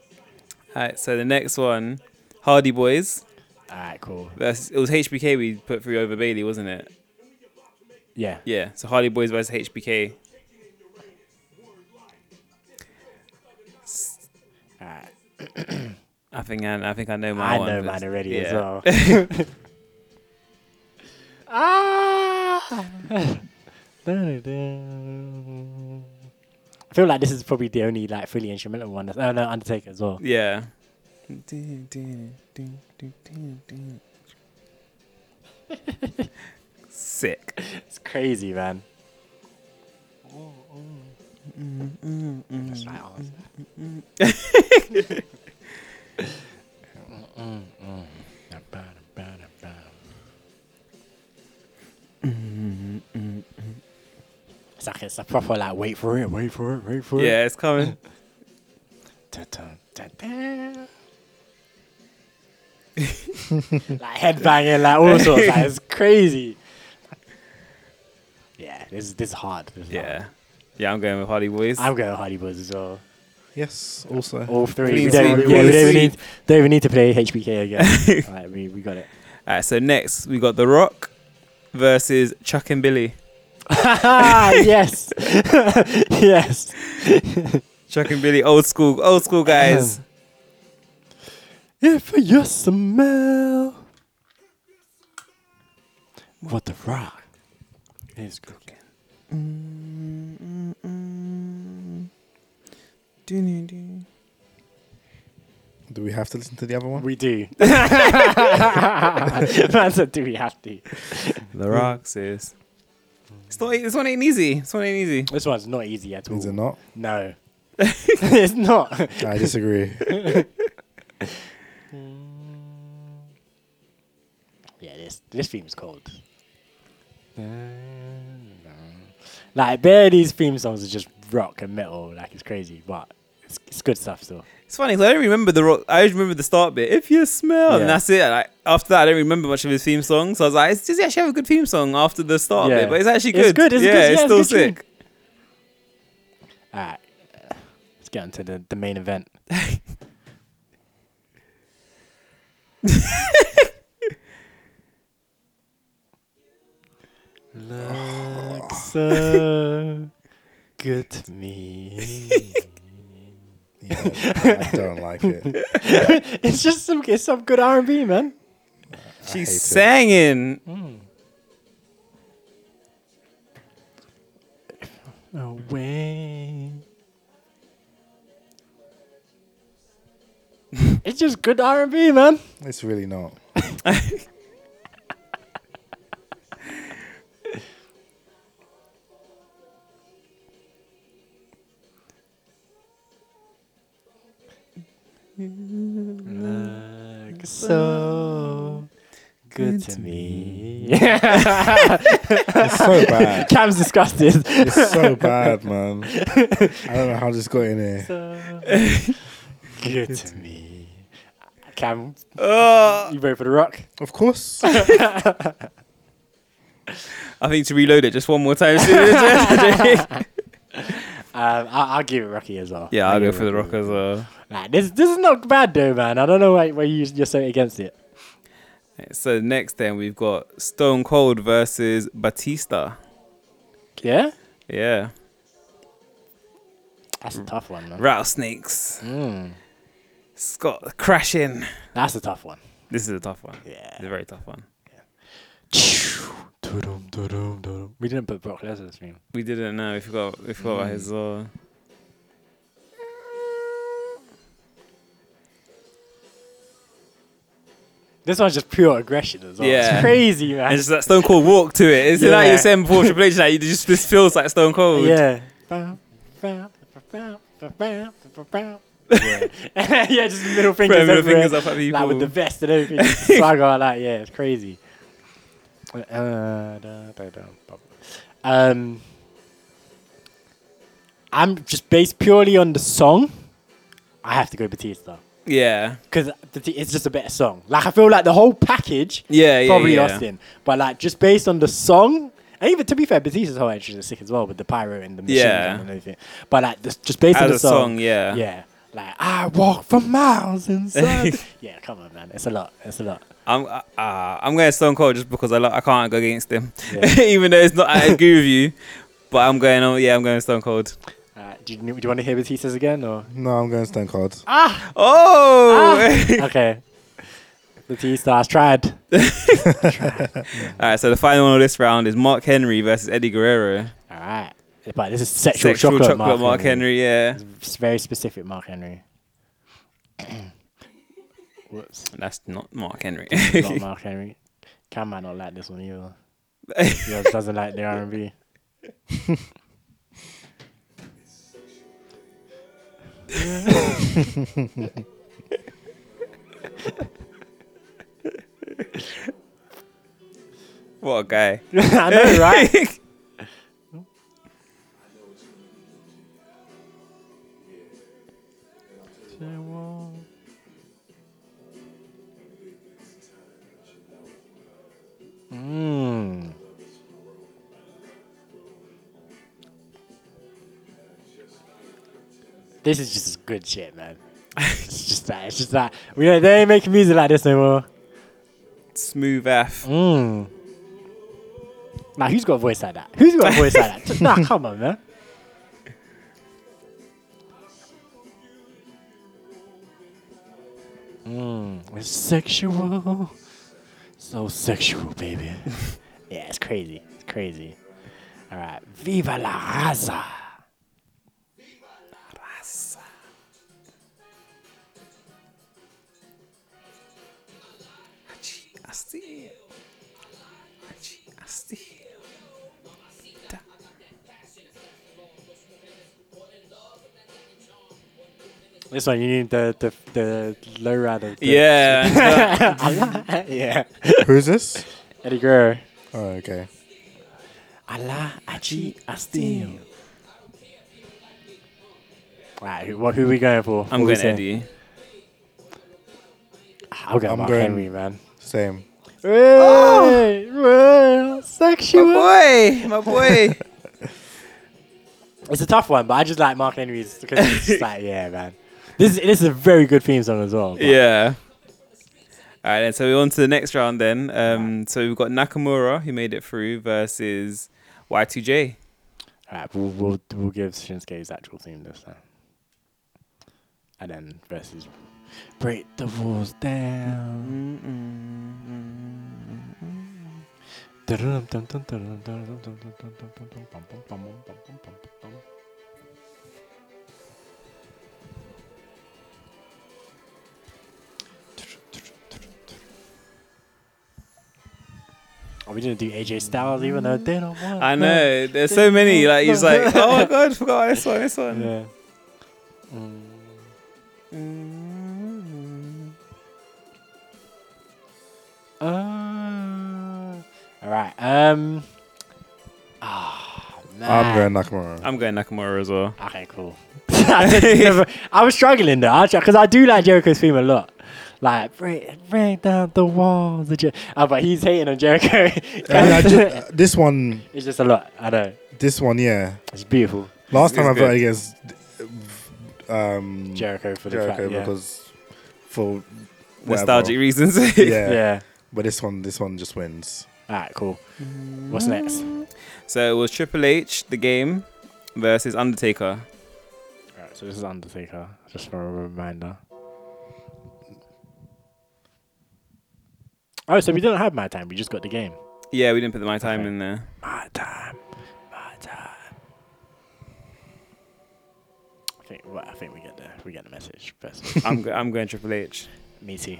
Alright, so the next one, Hardy Boys. All right, cool. Versus, it was HBK we put through over Bayley, wasn't it? Yeah. Yeah. So Hardy Boys versus HBK. I think I, I think I know my I know mine already as well. ah. I feel like this is probably the only like fully instrumental one. That's, oh no, Undertaker as well. yeah. Sick. It's crazy, man. Mm, mm, mm, that's right. It's like it's a proper like wait for it, wait for it, wait for it. Yeah, it's coming. Like headbanging, like all sorts. Like, it's crazy. Yeah, this is this is hard. This is hard. Yeah. Yeah, I'm going with Hardy Boys. I'm going Hardy Boys as well. Yes, also. All three. Clean we don't, yeah, clean we don't even need, don't even need to play HBK again. Alright, we, we got it. Alright, so next we got The Rock versus Chuck and Billy. yes. yes. Chuck and Billy, old school, old school guys. If you smell what the rock is cooking. Mm, mm, mm, Do we have to listen to the other one? We do. Man said, do we have to? The Rock says. It's not, this one ain't easy. This one ain't easy. This one's not easy at all. Is it not? No. it's not. I disagree. Yeah, this this theme's cold. Like, bare these theme songs are just rock and metal, like it's crazy, but it's, it's good stuff still. It's funny 'cause I don't remember the rock. I just remember the start bit. If you smell, Yeah. and that's it. Like after that, I don't remember much of his theme song. So I was like, does he actually have a good theme song after the start Yeah. bit? But it's actually good. It's good. it's yeah, good, yeah, it's it's still sick. Alright, let's get into the, the main event. So good to me. I don't like it. it's just some it's some good R and B, man. She's hate it. singing. Hmm. Away. it's just good R and B, man. It's really not. Look so good to me. It's so bad. Cam's disgusted. It's so bad, man. I don't know how this got in here. good to me. Cam, Uh, you ready for the Rock? Of course. I think to reload it just one more time. Um, I'll, I'll give it Rocky as well. yeah, I'll go for the rock as well. Nah, this this is not bad though, man. I don't know why, why you, you're so against it. So next, then we've got Stone Cold versus Batista. Yeah, Yeah, that's a tough one, man. rattlesnakes. Mm, Scott crashing. that's a tough one. This is a tough one. Yeah. It's a very tough one. We didn't put Brock Lesnar's theme. We didn't know. We forgot. We forgot about his. Uh, This one's just pure aggression as well. Yeah. It's crazy, man. and just that Stone Cold walk to it. It's like Yeah. you're saying before Triple H. Like it just this feels like Stone Cold. Yeah. yeah. yeah, just middle fingers, middle fingers up at people. like with the vest and everything, swagger like that. Yeah, it's crazy. Uh, da, da, da. Um, I'm just based purely on the song. I have to go Batista Yeah. because it's just a better song. Like I feel like the whole package, Yeah, yeah, probably yeah. Austin, but like just based on the song. And even to be fair, Batista's whole entrance is sick as well with the pyro and the machine Yeah. and everything. But like this, just based on the song, song, yeah. yeah. Like I walk for miles inside. yeah, come on, man. It's a lot. It's a lot. I'm uh, uh, I'm going Stone Cold just because I lo- I can't go against him, Yeah. even though it's not. I agree with you, but I'm going. on. Yeah, I'm going Stone Cold. Uh, do you do you want to hear Batista's again or? No, I'm going Stone Cold. Ah. Oh. okay. Batista's tried. All right, so the final one of this round is Mark Henry versus Eddie Guerrero. All right. But this is sexual, Sexual chocolate, chocolate Mark Henry, yeah. It's very specific, Mark Henry. Whoops. That's not Mark Henry. not Mark Henry. Cam might not like this one either. he doesn't like the R and B. what a guy. I know, right? Mm. This is just good shit, man. it's just that. It's just that. We don't, they ain't making music like this no more. Smooth F. Mm. Nah, who's got a voice like that? Who's got a voice like that? Nah, come on, man. Mm, it's sexual. So sexual, baby. yeah, it's crazy. It's crazy. All right. Viva la raza. This one you need the the the low rider. the- Yeah. yeah. Who's this? Eddie Guerrero. Oh, okay. Allah Achi Astil. Right, who, what, who we going for? I'm What we going? Eddie. I'll go I'm Mark going- Henry, man. Same. Hey, oh! well, sexual. boy, my boy. It's a tough one, but I just like Mark Henry's because it's just like, yeah, man. This is this is a very good theme song as well. Yeah. All right, then. So we're on to the next round then. Um, so we've got Nakamura, who made it through, versus Y2J. Alright, we'll, we'll we'll give Shinsuke his actual theme this time, and then versus break the walls down. Oh, we didn't do AJ Styles even though they don't want. I know. There's so many. Like he's like, oh my god, forgot this one, this one. Yeah. Uh, all right. Um. Ah, man. I'm going Nakamura. I'm going Nakamura as well. Okay, cool. I, never- I was struggling though, because I do like Jericho's theme a lot. Like break, break down the walls. Of Jer- oh, but he's hating on Jericho. And I ju- uh, this one, it's just a lot. I know. this one, yeah. It's beautiful. Last time It's I voted against um, Jericho for the Jericho fact- yeah. because for Nostalgic reasons. yeah, Yeah. But this one, this one just wins. All right, cool. What's next? So it was Triple H, the game, versus Undertaker. Alright, so this is Undertaker, just for a reminder. Oh, so we didn't have my time. We just got the game. Yeah, we didn't put the my time in there. My time, my time. I think. Well, I think we get the we get the message first. I'm go- I'm going Triple H. Me too.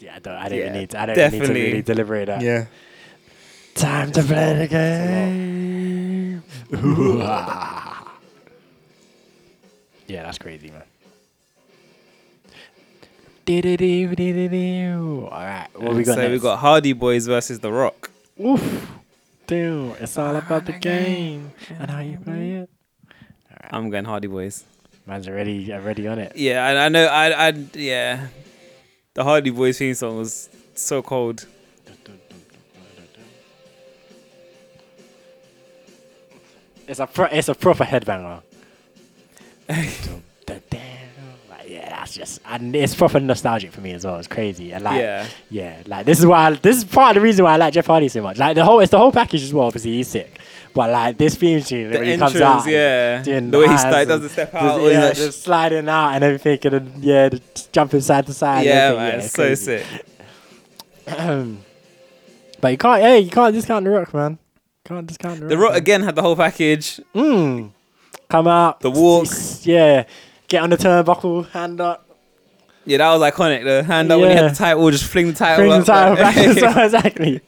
Yeah, I don't. I don't even Yeah, need. To, I don't even need to definitely. really deliberate that. Yeah. Time to play the game. yeah, that's crazy, man. All right, what we got so next? we got Hardy Boys versus The Rock. Oof. Dude, it's all ah, about the game and how you play mm-hmm. it. I'm going Hardy Boys. Man's already already on it. Yeah, I, I know. I, I, yeah. The Hardy Boys theme song was so cold. It's a pro- it's a proper headbanger. yeah, that's just and it's proper nostalgic for me as well. It's crazy. And like, Yeah. yeah, like this is why I, this is part of the reason why I like Jeff Hardy so much. Like the whole it's the whole package as well. Obviously, he's sick, but like this theme tune The when he comes out, yeah. The way he does the step out, all yeah, just sliding out and everything, and then, yeah, jumping side to side. Yeah, man, it's it's so crazy. sick. but you can't, hey, you can't discount the Rock, man. Can't discount the Rock. The Rock again had the whole package. Mm. Come out. The walk. Yeah. Get on the turnbuckle, hand up. Yeah, that was iconic. The hand up when he had the title, just fling the title Bring the title back as well, exactly.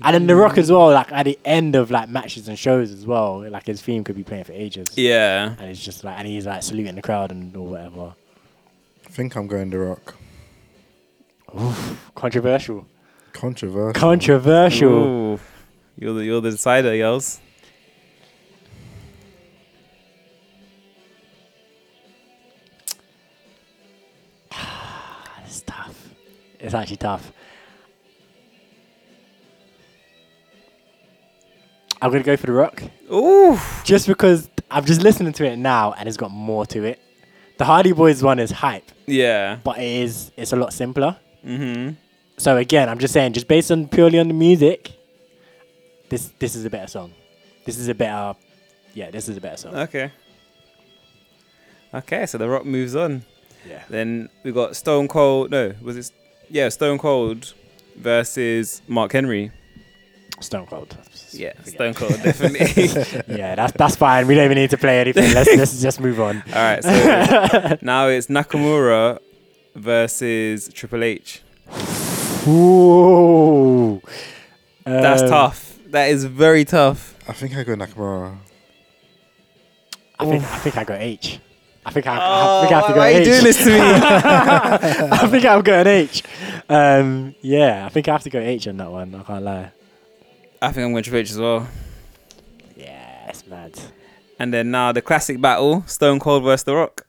and then The Rock as well, like at the end of like matches and shows as well, like his theme could be playing for ages. Yeah. And it's just like, and he's like saluting the crowd and or whatever. I think I'm going The Rock. Oof, controversial. Controversial. Controversial. Ooh. You're the you're the decider, yells. It's actually tough. I'm gonna go for the Rock. Ooh. Just because I'm just listening to it now and it's got more to it. The Hardy Boys one is hype, Yeah. but it is it's a lot simpler. Mm-hmm. So again, I'm just saying, just based on purely on the music, this this is a better song. This is a better, yeah, this is a better song. Okay. Okay, so the Rock moves on. Yeah. Then we got Stone Cold. No, was it? Yeah, Stone Cold versus Mark Henry. Stone Cold. Yeah, Stone Cold definitely. yeah, that's that's fine. We don't even need to play anything. Let's let's just move on. All right, so now it's Nakamura versus Triple H. Ooh. That's Um, tough. That is very tough. I think I go Nakamura. I think I think I got H. I think I, I think I have to Oh, go why are you H. doing this to me? I think I've got an H. Um, yeah, I think I have to go H on that one. I can't lie. I think I'm going Triple H as well. Yeah, it's mad. And then now the classic battle: Stone Cold versus The Rock.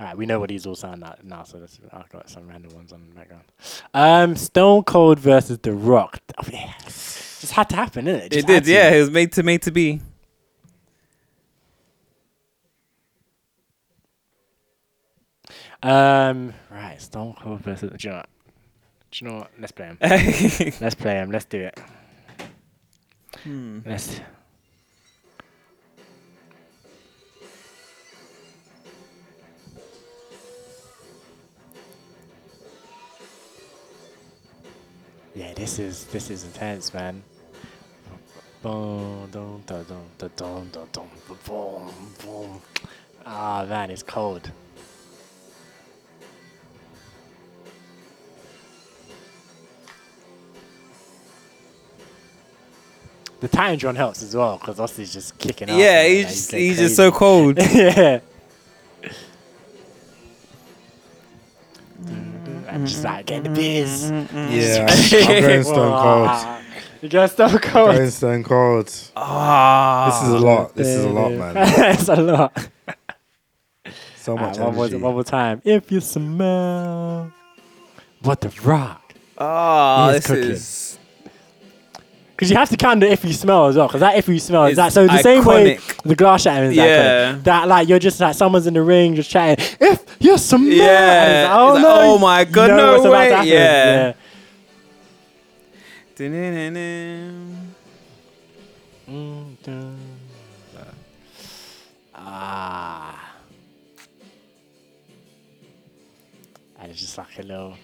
All right, we know what these all sound like now, so let's, I've got some random ones on the background. Um, Stone Cold versus The Rock. Oh, yeah. Just had to happen, didn't it? It Just did, yeah. It was made to made to be. Um, right, Stone Cold versus. Do you know what? Do you know what? Let's play him. Let's play him. Let's do it. Hmm. Let's. Yeah, this is this is intense, man. Ah, man, it's cold. The TitanTron helps as well because Austin's just kicking out. Yeah, he's like, just, going he's just so cold. yeah. I'm just mm-hmm. like getting the beers. Mm-hmm. Yeah, I'm going Stone Cold. You got Stone I'm Cold. going Stone Cold. Ah. This is a lot. This is a lot, man. it's a lot. So much Alright, one, more, energy. one more time. If you smell what the rock. Oh, is this cooking. is Because you have to count the if you smell as well. Because that if you smell is that. So the same way the glass shattering is Yeah. iconic. That like you're just like someone's in the ring just chatting. If you're smell. Yeah. Like, oh no. like, oh my God, you know no what's about to way. happen. Yeah. Ah. And it's just like a little.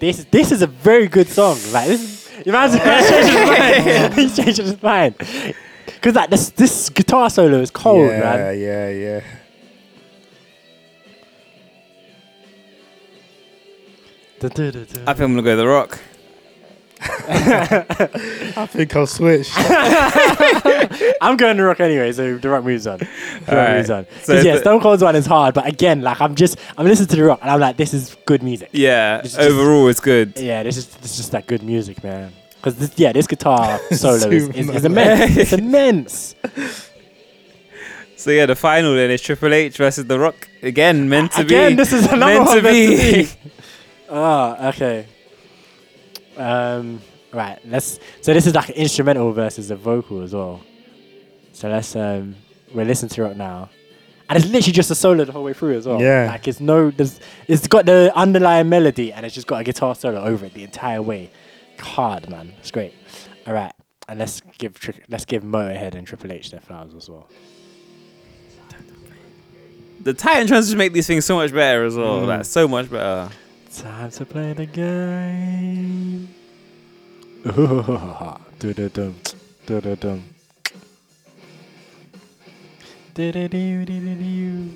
This this is a very good song. Like this, is, imagine oh. he's changing his mind. He's changing his mind. Because like this this guitar solo is cold, yeah, man. yeah, yeah. Yeah. I think I'm gonna go The Rock. I think I'll switch. I'm going to rock anyway, so the rock moves on. The rock Alright. moves on. So 'Cause yeah, the- Stone Cold's one is hard, but again, like I'm just I'm listening to the rock and I'm like, this is good music. Yeah, This just- overall it's good. Yeah, this is this is just that good music, man. Because this, yeah, this guitar solo is, is, is immense. it's immense. So yeah, the final then is Triple H versus The Rock again. Meant to Again, be. Again, this is another meant one to meant be. to be. Oh, okay. Um, right. Let's. So this is like an instrumental versus a vocal as well. So let's um, we're listening to it now, and it's literally just a solo the whole way through as well. Yeah. Like it's no, there's, it's got the underlying melody, and it's just got a guitar solo over it the entire way. Hard, man. It's great. All right, and let's give Tri- let's give Motorhead and Triple H their flowers as well. The Titan transitions make these things so much better as well. Mm. Like so much better. Time to play the game. Du-du-dum, du-du-dum. Du-du-du-du-du-du.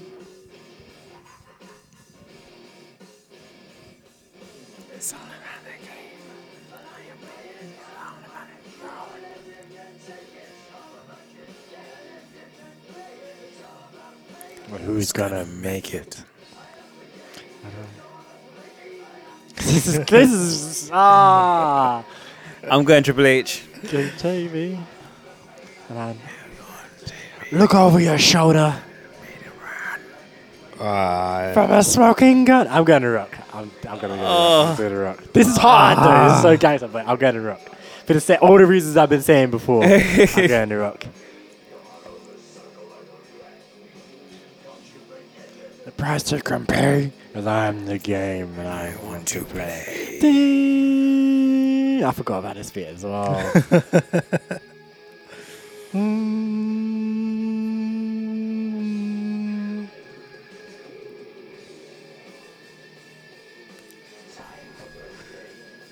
Well, Who's gonna make it? This is this is ah. I'm going Triple H. Good TV. And I'm, look over your shoulder Ah, from a smoking gun. I'm going to rock. I'm, I'm going to go Oh. I'm gonna rock. This is hard though. This is so gangster, but I'm going to rock. For the sa- all the reasons I've been saying before, I'm going to rock. The price you can pay, cause I'm the game and I want to play. Ding. I forgot about this bit as well. Mm.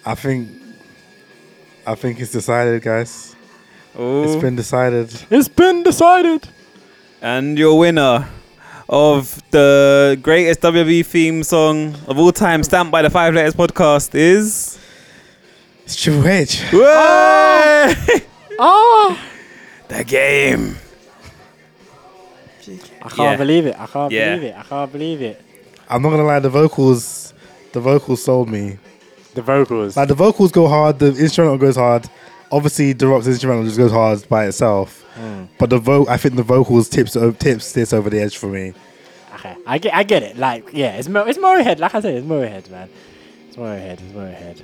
I think, I think it's decided, guys. Oh. It's been decided. It's been decided. And your winner of the greatest WWE theme song of all time, stamped by the Five Letters podcast, is It's Triple H. Whoa! Oh, the game. I can't Yeah. believe it. I can't Yeah. believe it. I can't believe it. I'm not gonna lie, the vocals, the vocals sold me. The vocals. Like the vocals go hard, the instrumental goes hard. Obviously, The Rock's instrumental just goes hard by itself. Mm. But the vo- I think the vocals tips tips this over the edge for me. Okay, I get, I get it. Like, yeah, it's Mo, it's Motorhead. Like I said, it's Motorhead, man. It's Motorhead. It's Motorhead.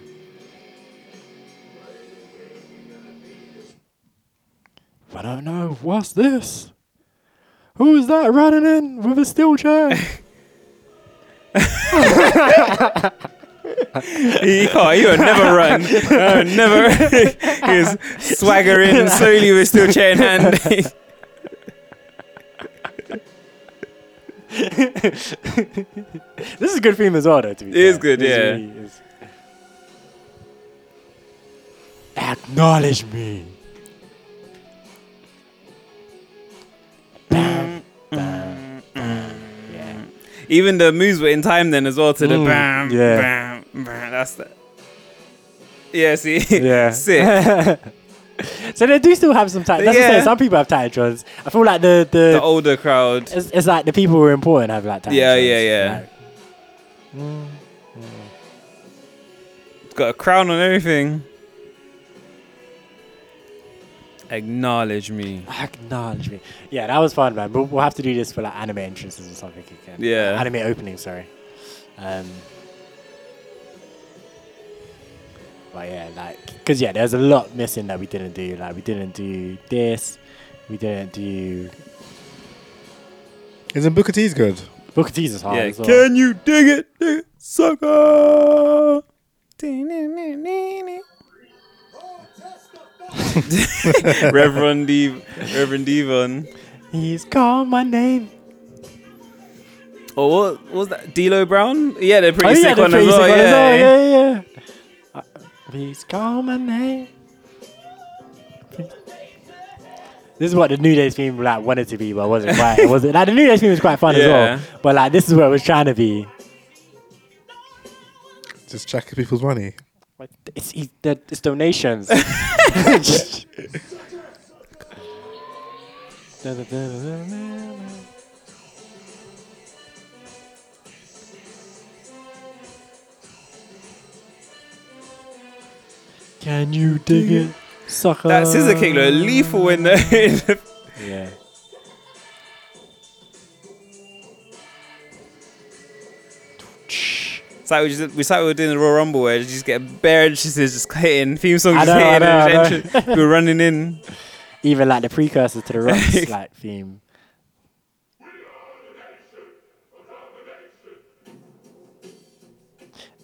I don't know. What's this? Who's that running in with a steel chair? he can't. He will never run. Uh, never. was swaggering slowly with steel chair in hand. this is a good theme as well, though. To be It is fair. good, This yeah. really is. Acknowledge me. Bam, bam, bam. Yeah. Even the moves were in time then as well to the Mm, bam, yeah. bam, bam. Man, that's the. Yeah, see, Yeah. sick. so they do still have some time. That's yeah. Yeah. Some people have TitanTrons. I feel like the the, The older crowd. it's, it's like the people who are important have like. Yeah, yeah, yeah. Like, It's got a crown on everything. Acknowledge me. acknowledge me. Yeah, that was fun, man. We'll, we'll have to do this for like anime entrances or something again. Yeah. Anime openings, sorry. Um, but yeah, like, because yeah, there's a lot missing that we didn't do. Like, we didn't do this. We didn't do. Isn't Booker T's good? Booker T's is hard Yeah, as well. can you dig it, dig it, sucker? Reverend Dev, Reverend D-Von. He's called my name. Oh, what, what was that? D'Lo Brown? Yeah, they're pretty oh, yeah, sick the one as pretty well. sick one Yeah, as well, yeah. yeah, yeah. Please call my name. This is what the New Day's theme like wanted to be, but wasn't quite. It wasn't like the New Day's theme was quite fun as well. But like this is what it was trying to be. Just checking people's money. It's it's, the, it's donations. Can you dig it, sucker? That scissor kick looked lethal in the. In the Yeah. it's like we just we started doing the Royal Rumble where you just get bare entrances just hitting theme songs just know, I hitting know, I know. entrance- we were running in. Even like the precursor to the Rocks like theme.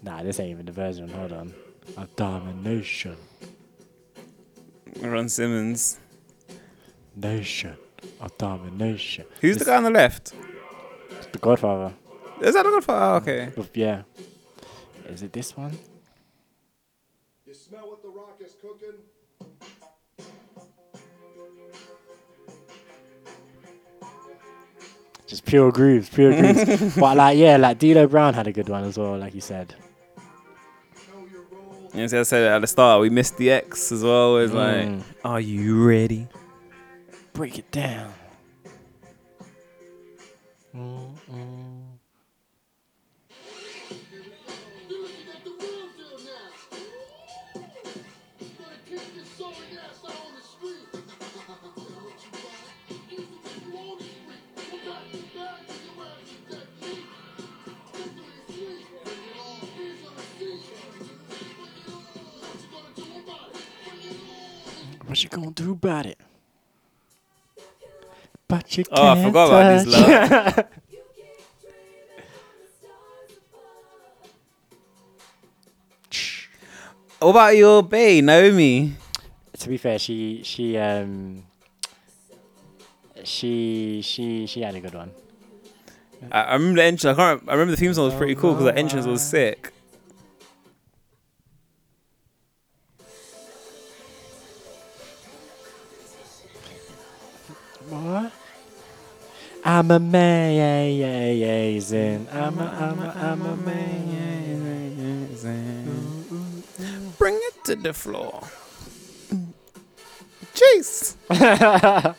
Nah, this ain't even the version. Hold on. A domination. Ron Simmons. Nation. A domination. Who's the guy on the left? The Godfather. Is that the Godfather? Oh, okay. Mm, yeah. Is it this one? You smell what the rock is cooking? Just pure grooves, pure grooves. but like, yeah, like D'Lo Brown had a good one as well, like you said. Yes, I said at the start, we missed DX as well. It's Mm. like, are you ready? Break it down. What you gonna do about it? But you can't Oh, I forgot about this, touch- love. What about your bae, Naomi? to be fair, she she um she she she had a good one. I, I remember the entrance. I can't. I remember the theme song was pretty cool because the entrance was sick. What? I'm a amazing. I'm a I'm a I'm a amazing. Bring it to the floor. Chase.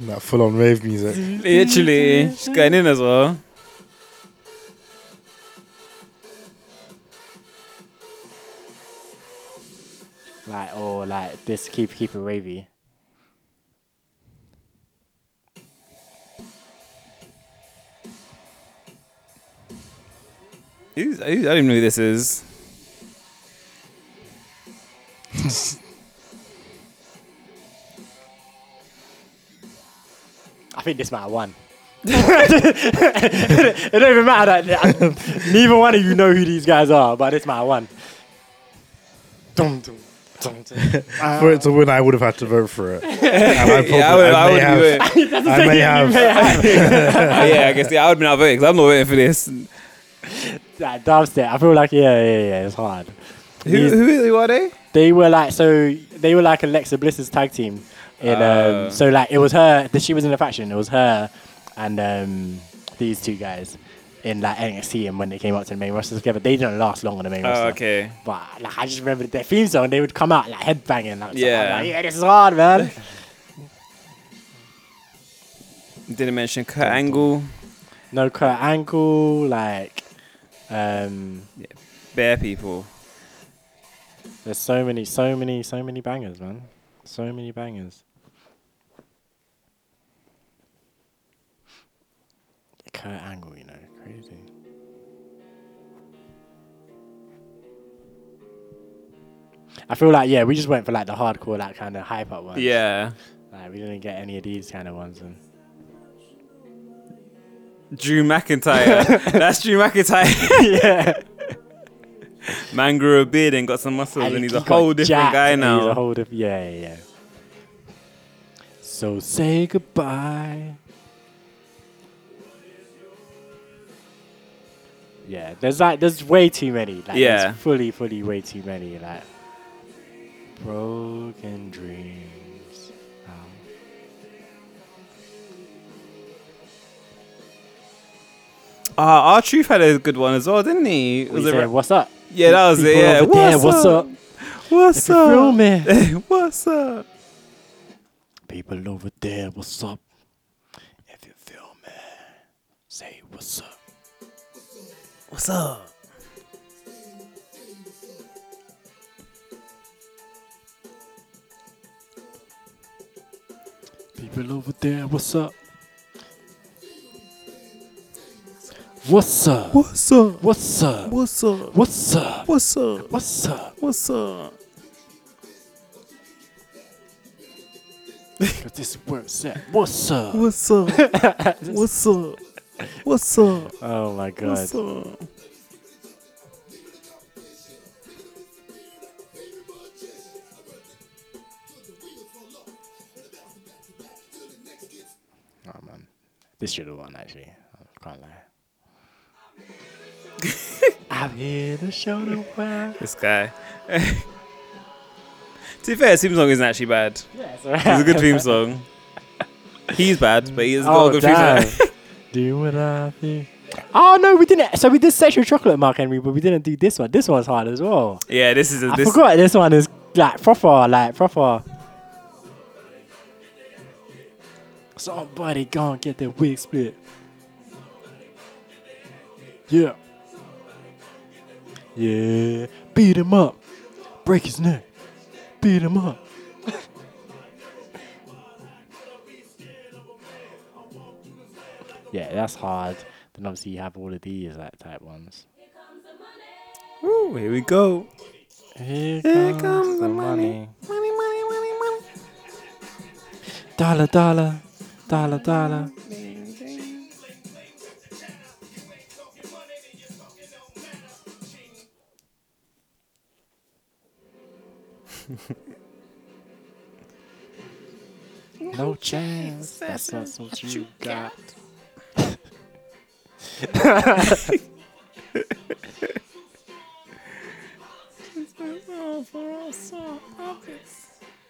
That full on rave music. Literally, she's going in as well. Like oh, like this keep keep it wavy. Who's, who, I don't even know who this is. I think this might have won. it don't even matter that neither one of you know who these guys are, but this might have won. Dum, dum, dum, dum. for it to win, I would have had to vote for it. And I probably, Yeah, I would- I may would have. do it. I may have. may have. yeah, I guess yeah, I would be not voting because I'm not voting for this. That dubstep, I feel like yeah, yeah, yeah, it's hard. Who, These- who, are they? They were like so they were like Alexa Bliss's tag team. In Uh. um, so like it was her that she was in the faction. It was her and um, these two guys in like NXT and when they came up to the main roster together, they didn't last long on the main roster. Oh, okay. But like I just remember their theme song. They would come out like headbanging. Like, Yeah. like, yeah, this is hard, man. Didn't mention Kurt Angle. no Kurt Angle, like um, Bare people. there's so many, so many, so many bangers, man. So many bangers. Kurt Angle, you know, crazy. I feel like yeah, we just went for like the hardcore, like kind of hype up ones. Yeah. Like we didn't get any of these kind of ones. And Drew McIntyre. That's Drew McIntyre. yeah. Man grew a beard and got some muscles, and, he he's a whole different guy and He's a now. whole yeah, yeah, yeah. So say goodbye. Yeah, there's like there's way too many. Like, Yeah. fully, fully way too many. Like broken dreams. Uh, R-Truth had a good one as well, didn't he? you it ra- what's up? Yeah, that was it. Yeah, over there, what's up? What's If up? me? What's up? People over there, what's up? If you feel me, say what's up. What's up? People over there, what's up? What's up? What's up? What's up? What's up? What's up? What's up? What's up? What's up? Cause this is where at. What's up? What's up? What's up? What's up? Oh my god. What's up? Oh man. This should have won actually. I can't lie. I'm here to show the world. This guy. to be fair, his theme song isn't actually bad. Yeah, it's It's a good theme song. He's bad, but he's got Oh, a good damn. theme song. Oh, do what I think. Oh no, we didn't. So we did sexual chocolate, Mark Henry, but we didn't do this one. This one's hard as well. yeah, this is a, I this. forgot this one is like proper, like proper. Somebody gonna get their wig split. Yeah. Yeah. Beat him up. Break his neck. Beat him up. yeah, that's hard. Then obviously you have all of these like type ones. Ooh, here we go. Here, Here comes, comes the the money. Money, money, money, money. Dollar, dollar, dollar, dollar. no chance. That's that's what you got.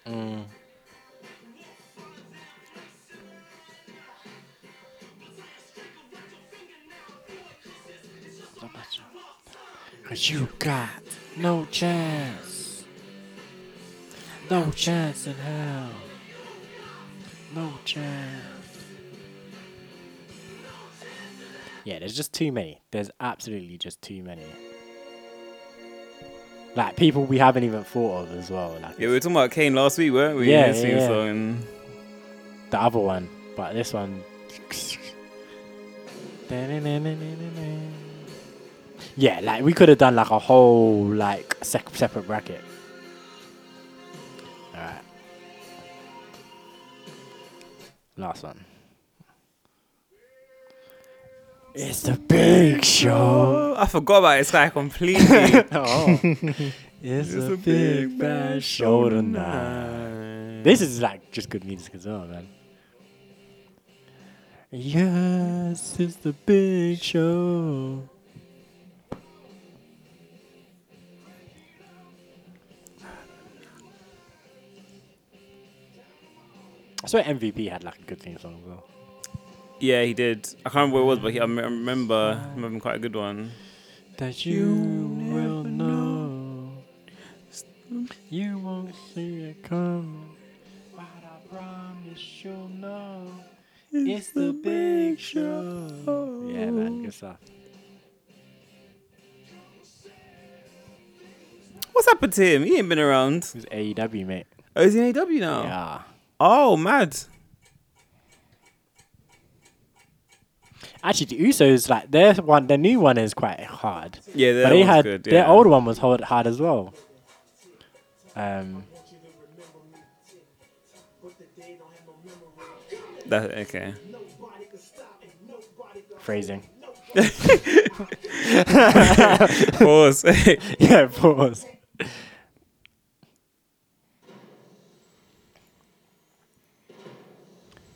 Mm. Cause you got no chance. No chance in hell. No chance. Yeah, there's just too many. There's absolutely just too many. Like people we haven't even thought of as well. Like Yeah, we were talking about Kane last week, weren't we? Yeah, yeah, yeah. song and the other one, but this one. Yeah, like we could have done like a whole like sec- separate bracket. Last one. It's the big show. I forgot about this guy completely. oh. It's, a, big bad show tonight. This is like just good music as well, man. Yes, it's the big show. I swear MVP had like a good theme song as well. yeah, he did. I can't remember what it was, but he, I m- I remember having quite a good one. That you will know. You won't see it coming. But I promise you'll know. It's the big show. Yeah, man, good stuff. What's happened to him? He ain't been around. He's AEW, mate. Oh, is he in AEW now? Yeah. Oh, mad. Actually, the Usos like their one, their new one is quite hard. Yeah, their but they had good, their old one was hard, hard as well. Um, That okay. phrasing. Pause. yeah, pause.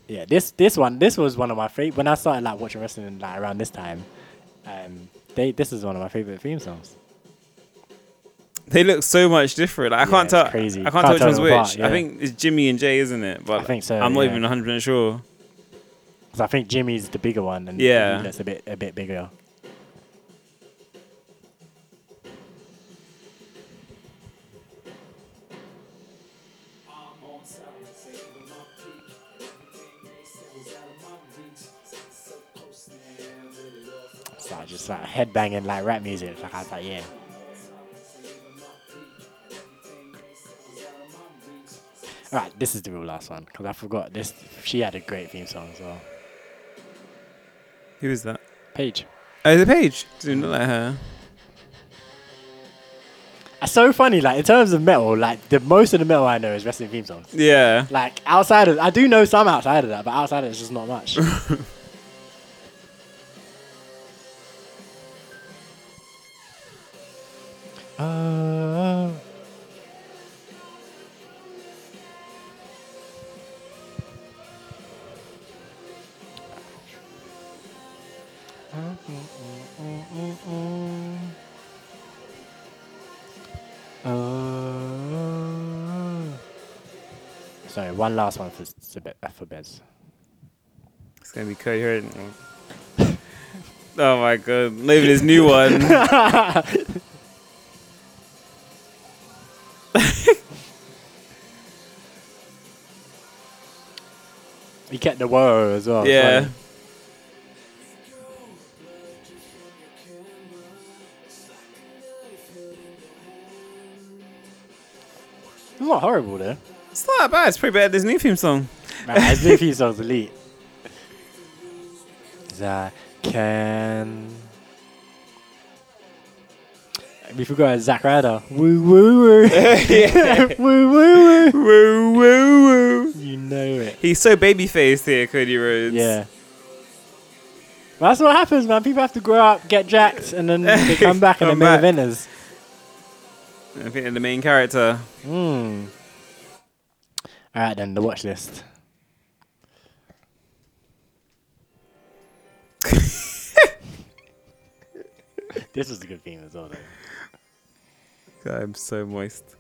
Yeah, this this one this was one of my favorite when I started like watching wrestling like around this time. Um, they this is one of my favorite theme songs. They look so much different. Like, I Yeah, can't tell. crazy. I can't, Can't tell which one's which. apart, I think it's Jimmy and Jey, isn't it? But I think so, I'm not yeah. even 100 percent sure. Because I think Jimmy's the bigger one and Yeah. that's a bit a bit bigger. Just like headbanging like rap music. Like I was like, yeah. Alright, this is the real last one because I forgot this. She had a great theme song as well. Who is that? Paige. Oh, the page. Didn't look like her. It's so funny, like in terms of metal, like the most of the metal I know is wrestling theme songs. Yeah. Like outside of, I do know some outside of that, but outside of it, it's just not much. uh, Uh, sorry, one last one for uh, for Bez. It's gonna be Cody Rhodes. oh my god! Even his new one. He kept the whoa as well. Yeah. It's not horrible though. It's not that bad. It's pretty bad. than his new theme song. Nah, his new theme song's elite. I can. We forgot Zack Ryder. Woo woo woo. Woo woo woo. Woo woo woo. You know it. He's so baby faced here, Cody Rhodes. Yeah. Well, that's what happens, man. People have to grow up, get jacked, and then they come back and Come they're main back. eventers. I think they're the main character. Hmm. All right, then the watch list. this was a good theme as well, though. God, I'm so moist.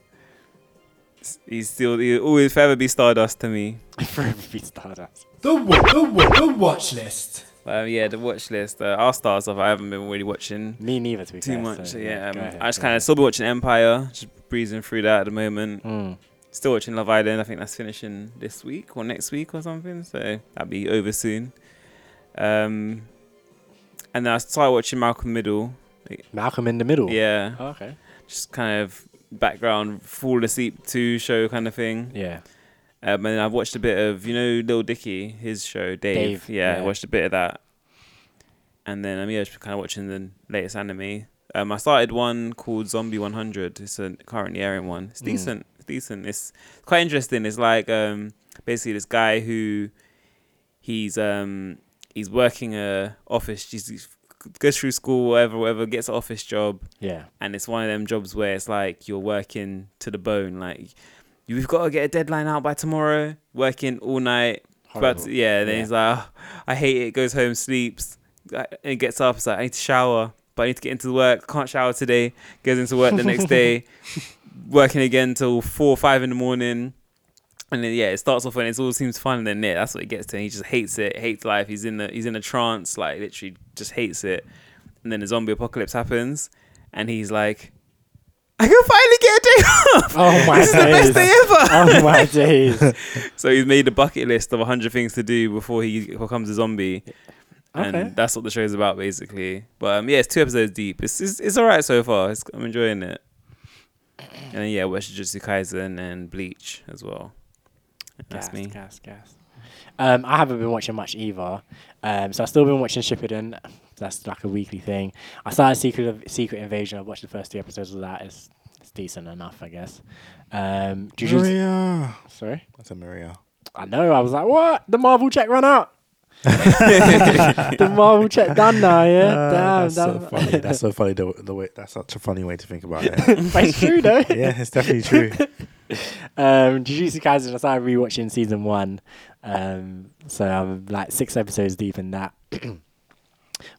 He's still he'll always forever be Stardust to me. Forever be Stardust. The, wa- the, wa- the watch list. Um, yeah, the watch list. Uh, our star stuff I haven't been really watching. Me neither, to be too fair, much. so, yeah, yeah, um, ahead, I just kind of still be watching Empire, just breezing through that at the moment. Mm. Still watching Love Island. I think that's finishing this week or next week or something. So that'll be over soon. Um, and then I started watching Malcolm Middle. Malcolm in the Middle. Yeah. Oh, okay. Just kind of background fall asleep to show kind of thing. Yeah. Um, and then I've watched a bit of you know Lil Dicky, his show Dave. Dave, yeah, I watched a bit of that. And then I'm um, yeah, just kind of watching the latest anime. Um, I started one called Zombie 100. It's a currently airing one. It's Mm. decent. It's decent. It's quite interesting. It's like um, basically this guy who he's um he's working a office. He's goes through school, whatever, whatever, gets an office job. Yeah. And it's one of them jobs where it's like you're working to the bone. Like you've got to get a deadline out by tomorrow. Working all night. But yeah, then Yeah. he's like, "Oh, I hate it. Goes home, sleeps, and gets up. It's like I need to shower, but I need to get into work. Can't shower today. Goes into work the next day, working again till four or five in the morning. And then yeah, it starts off and it all seems fun, and then yeah, that's what it gets to. And he just hates it, hates life. He's in the he's in a trance, like literally just hates it. And then the zombie apocalypse happens, and he's like, I can finally get a day off. Oh my this is the best day ever. Oh my days. so he's made a bucket list of hundred things to do before he becomes a zombie. And Okay. that's what the show's about, basically. But um, yeah, it's two episodes deep. It's it's, it's all right so far. It's, I'm enjoying it. And yeah, watch Jujutsu Kaisen and Bleach as well. That's gas, me. Gas, gas. Um, I haven't been watching much either. Um, so I've still been watching Shippuden. That's like a weekly thing. I started Secret of Secret Invasion. I watched the first two episodes of that. It's it's decent enough, I guess. Um, Maria. Sorry. That's a Maria. I know. I was like, what? The Marvel check run out. The Marvel check done now. Yeah. Ah, Damn. that's so damn. funny. That's so funny. The, the way that's such a funny way to think about it. But it's true though. yeah, it's definitely true. um, Jujutsu Kaisen. I started rewatching season one, um, so I'm like six episodes deep in that.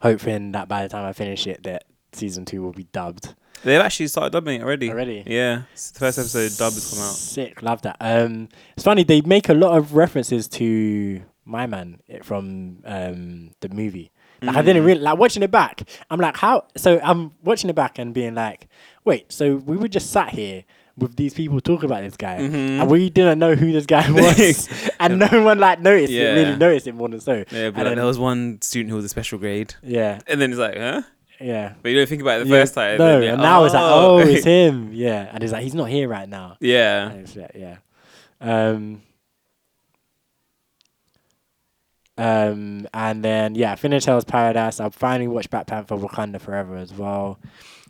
Hoping that by the time I finish it, that season two will be dubbed. They've actually started dubbing it already. Already? Yeah. It's the first episode dub has come out. Sick, love that. Um, it's funny they make a lot of references to my man eh, from um the movie. Like I didn't Mm. really like watching it back. I'm like, how? So I'm watching it back and being like, wait, so we were just sat here with these people talking about this guy, Mhm. and we didn't know who this guy was, and no one like noticed it, really noticed it more than so. Yeah, but And like, then- there was one student who was a special grade. Yeah. And then he's like, huh? Yeah. But you don't think about it the Yeah, first time. No, and now it's like, oh, oh. it's him. Yeah, and he's like, he's not here right now. Yeah. And it's like, yeah. Um. Um, and then yeah, finished Hell's Paradise. I finally watched Black Panther: Wakanda Forever as well.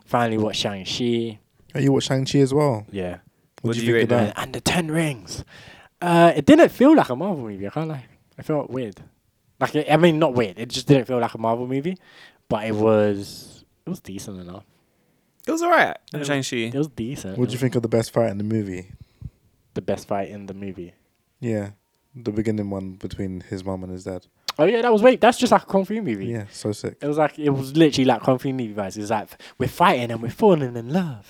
Finally watched Shang Chi. Oh, you watch Shang Chi as well? Yeah. What do you think of that? And the Ten Rings. Uh, it didn't feel like a Marvel movie. I can't lie. It felt weird. Like it, I mean, not weird. It just didn't feel like a Marvel movie, but it was it was decent enough. It was alright. It was- Shang-Chi. It was decent. What do you think of the best fight in the movie? The best fight in the movie. Yeah, the beginning one between his mom and his dad. Oh yeah, that was wait. That's just like a kung fu movie. Yeah, so sick. It was like it was literally like kung fu movie vibes. It was like we're fighting and we're falling in love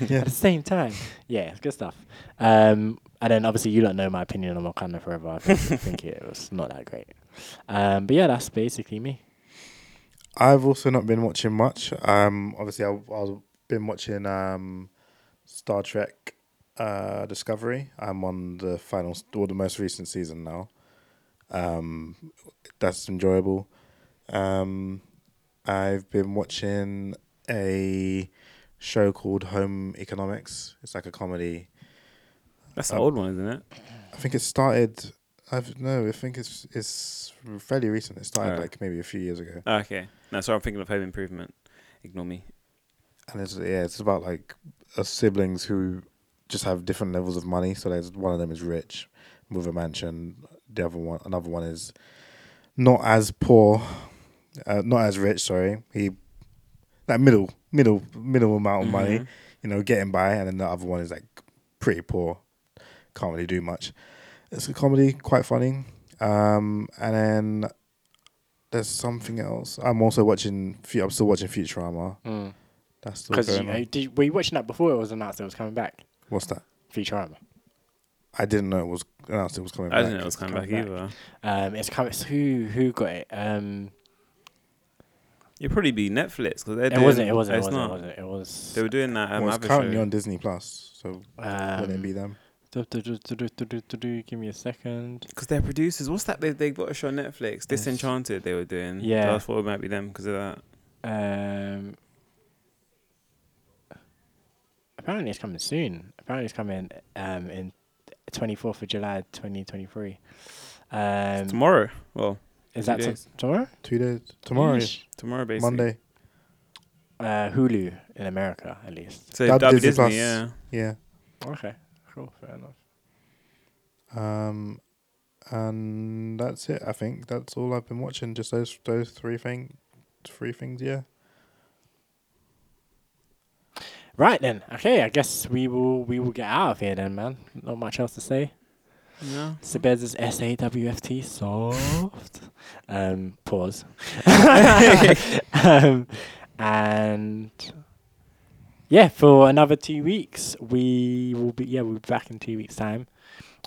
Yeah. at the same time. Yeah, it's good stuff. Um, and then obviously you don't know my opinion on Wakanda Forever. I think, I think it was not that great. Um, but yeah, that's basically me. I've also not been watching much. Um, obviously, I, I've been watching um, Star Trek uh, Discovery. I'm on the final, or the most recent season now. Um, that's enjoyable. Um, I've been watching a show called Home Economics. It's like a comedy. That's an Um, old one, isn't it? I think it started. I've no. I think it's it's fairly recent. It started Oh. like maybe a few years ago. Oh, okay. No, sorry, I'm thinking of Home Improvement. Ignore me. and it's yeah, it's about like uh, siblings who just have different levels of money. So there's one of them is rich with a mansion. The other one, another one is not as poor, uh, not as rich. Sorry, he like middle, middle, middle amount of money. Mhm. You know, getting by, and then the other one is like pretty poor. Can't really do much. It's a comedy, quite funny. Um, and then there's something else. I'm also watching. I'm still watching Futurama. Mm. That's Because you, on. uh, did, were you watching that before it was announced it was coming back? What's that? feature? Futurama. I didn't know it was announced. It was coming. I back. didn't know it was coming, back, back, either. Um, it's coming. It's who who got it? Um, It'd probably be Netflix because it wasn't. It wasn't. It wasn't, it wasn't. It was. They were doing that. Um, well, it's currently show. on Disney Plus, so um, wouldn't it be them? Do, do, do, give me a second. Because they're producers. What's that? They they got a show on Netflix. Disenchanted. They were doing. Yeah. So I thought it might be them because of that. Um, apparently, it's coming soon. Apparently, it's coming um, in 24th of July 2023. Um, Tomorrow. Well, Is that t- tomorrow? Two days. Tomorrow. Yeesh. Tomorrow, basically. Monday. Uh, Hulu in America, at least. So Dub that'd Disney Disney, yeah. Yeah. Okay, cool, fair enough. Um, and that's it. I think that's all I've been watching. Just those those three thing, three things. Yeah. Right then. Okay, I guess we will we will get out of here then, man. Not much else to say. No. Sabez's S A W F T soft. Um, pause. um, and yeah, for another two weeks, we will be yeah we'll be back in two weeks time.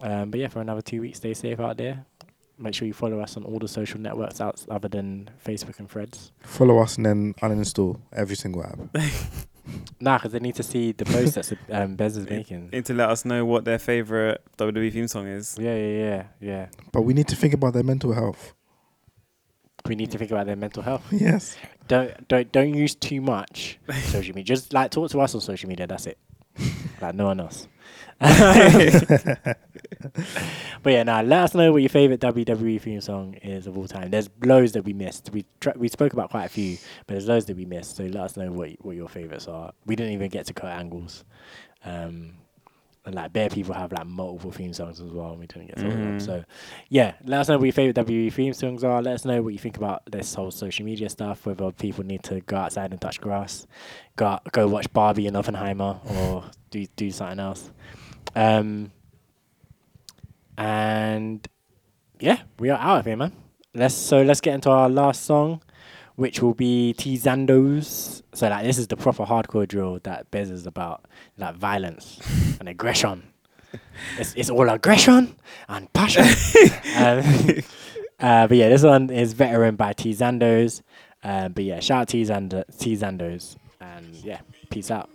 Um, but yeah, for another two weeks, stay safe out there. Make sure you follow us on all the social networks out other than Facebook and Threads. Follow us and then uninstall every single app. Nah, because they need to see the post that um, Bez is making. Need to let us know what their favorite WWE theme song is. Yeah, yeah, yeah, yeah. But we need to think about their mental health. We need to think about their mental health. Yes. Don't don't don't use too much social media. Just like talk to us on social media. That's it. like no one else. But yeah, now let us know what your favorite WWE theme song is of all time. There's loads that we missed. We tr- we spoke about quite a few, but there's loads that we missed. So let us know what what your favorites are. We didn't even get to Kurt Angles. Um, and like bare people have like multiple theme songs as well. And we didn't get to of them. Mhm. So yeah, let us know what your favorite WWE theme songs are. Let us know what you think about this whole social media stuff. Whether people need to go outside and touch grass, go out, go watch Barbie and Oppenheimer, or do do something else. Um, and yeah, we are out of here, man. Let's so let's get into our last song, which will be TeeZandos. So like this is the proper hardcore drill that Bez is about, like violence and aggression. It's it's all aggression and passion. um, uh, but yeah, this one is veteran by TeeZandos. Um, but yeah, shout out TeeZandos and yeah, peace out.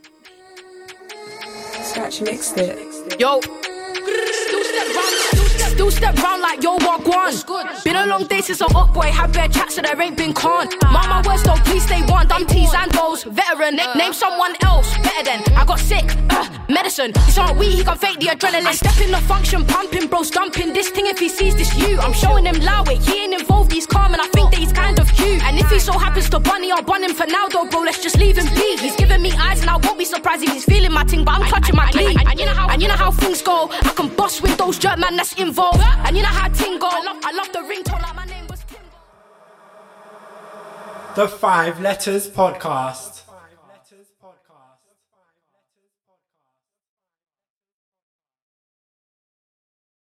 Scratch mixed it. Yo. Still step round, still step round like yo, walk one. Been a long day since I'm up, boy. Had bad chats, so there ain't been con. Mama words don't please stay one. I'm T's and Bo's veteran. Name someone else better than I got sick. Uh, medicine. It's not we, he can fake the adrenaline. I step in the function, pumping, bro, stumping. This thing, if he sees this, you. I'm showing him loud, he ain't involved, he's calm, and I think that he's kind of cute. And if he so happens to bunny, I'll bun him for now, though, bro. Let's just leave him be. He's giving me eyes, and I won't be surprised if he's feeling my ting, but I'm clutching my clean. And you know how, and you know how things go. I can bust with those jerk man that's involved. And you know how. I love, I love the ringtone, like my name was. The Five Letters Podcast.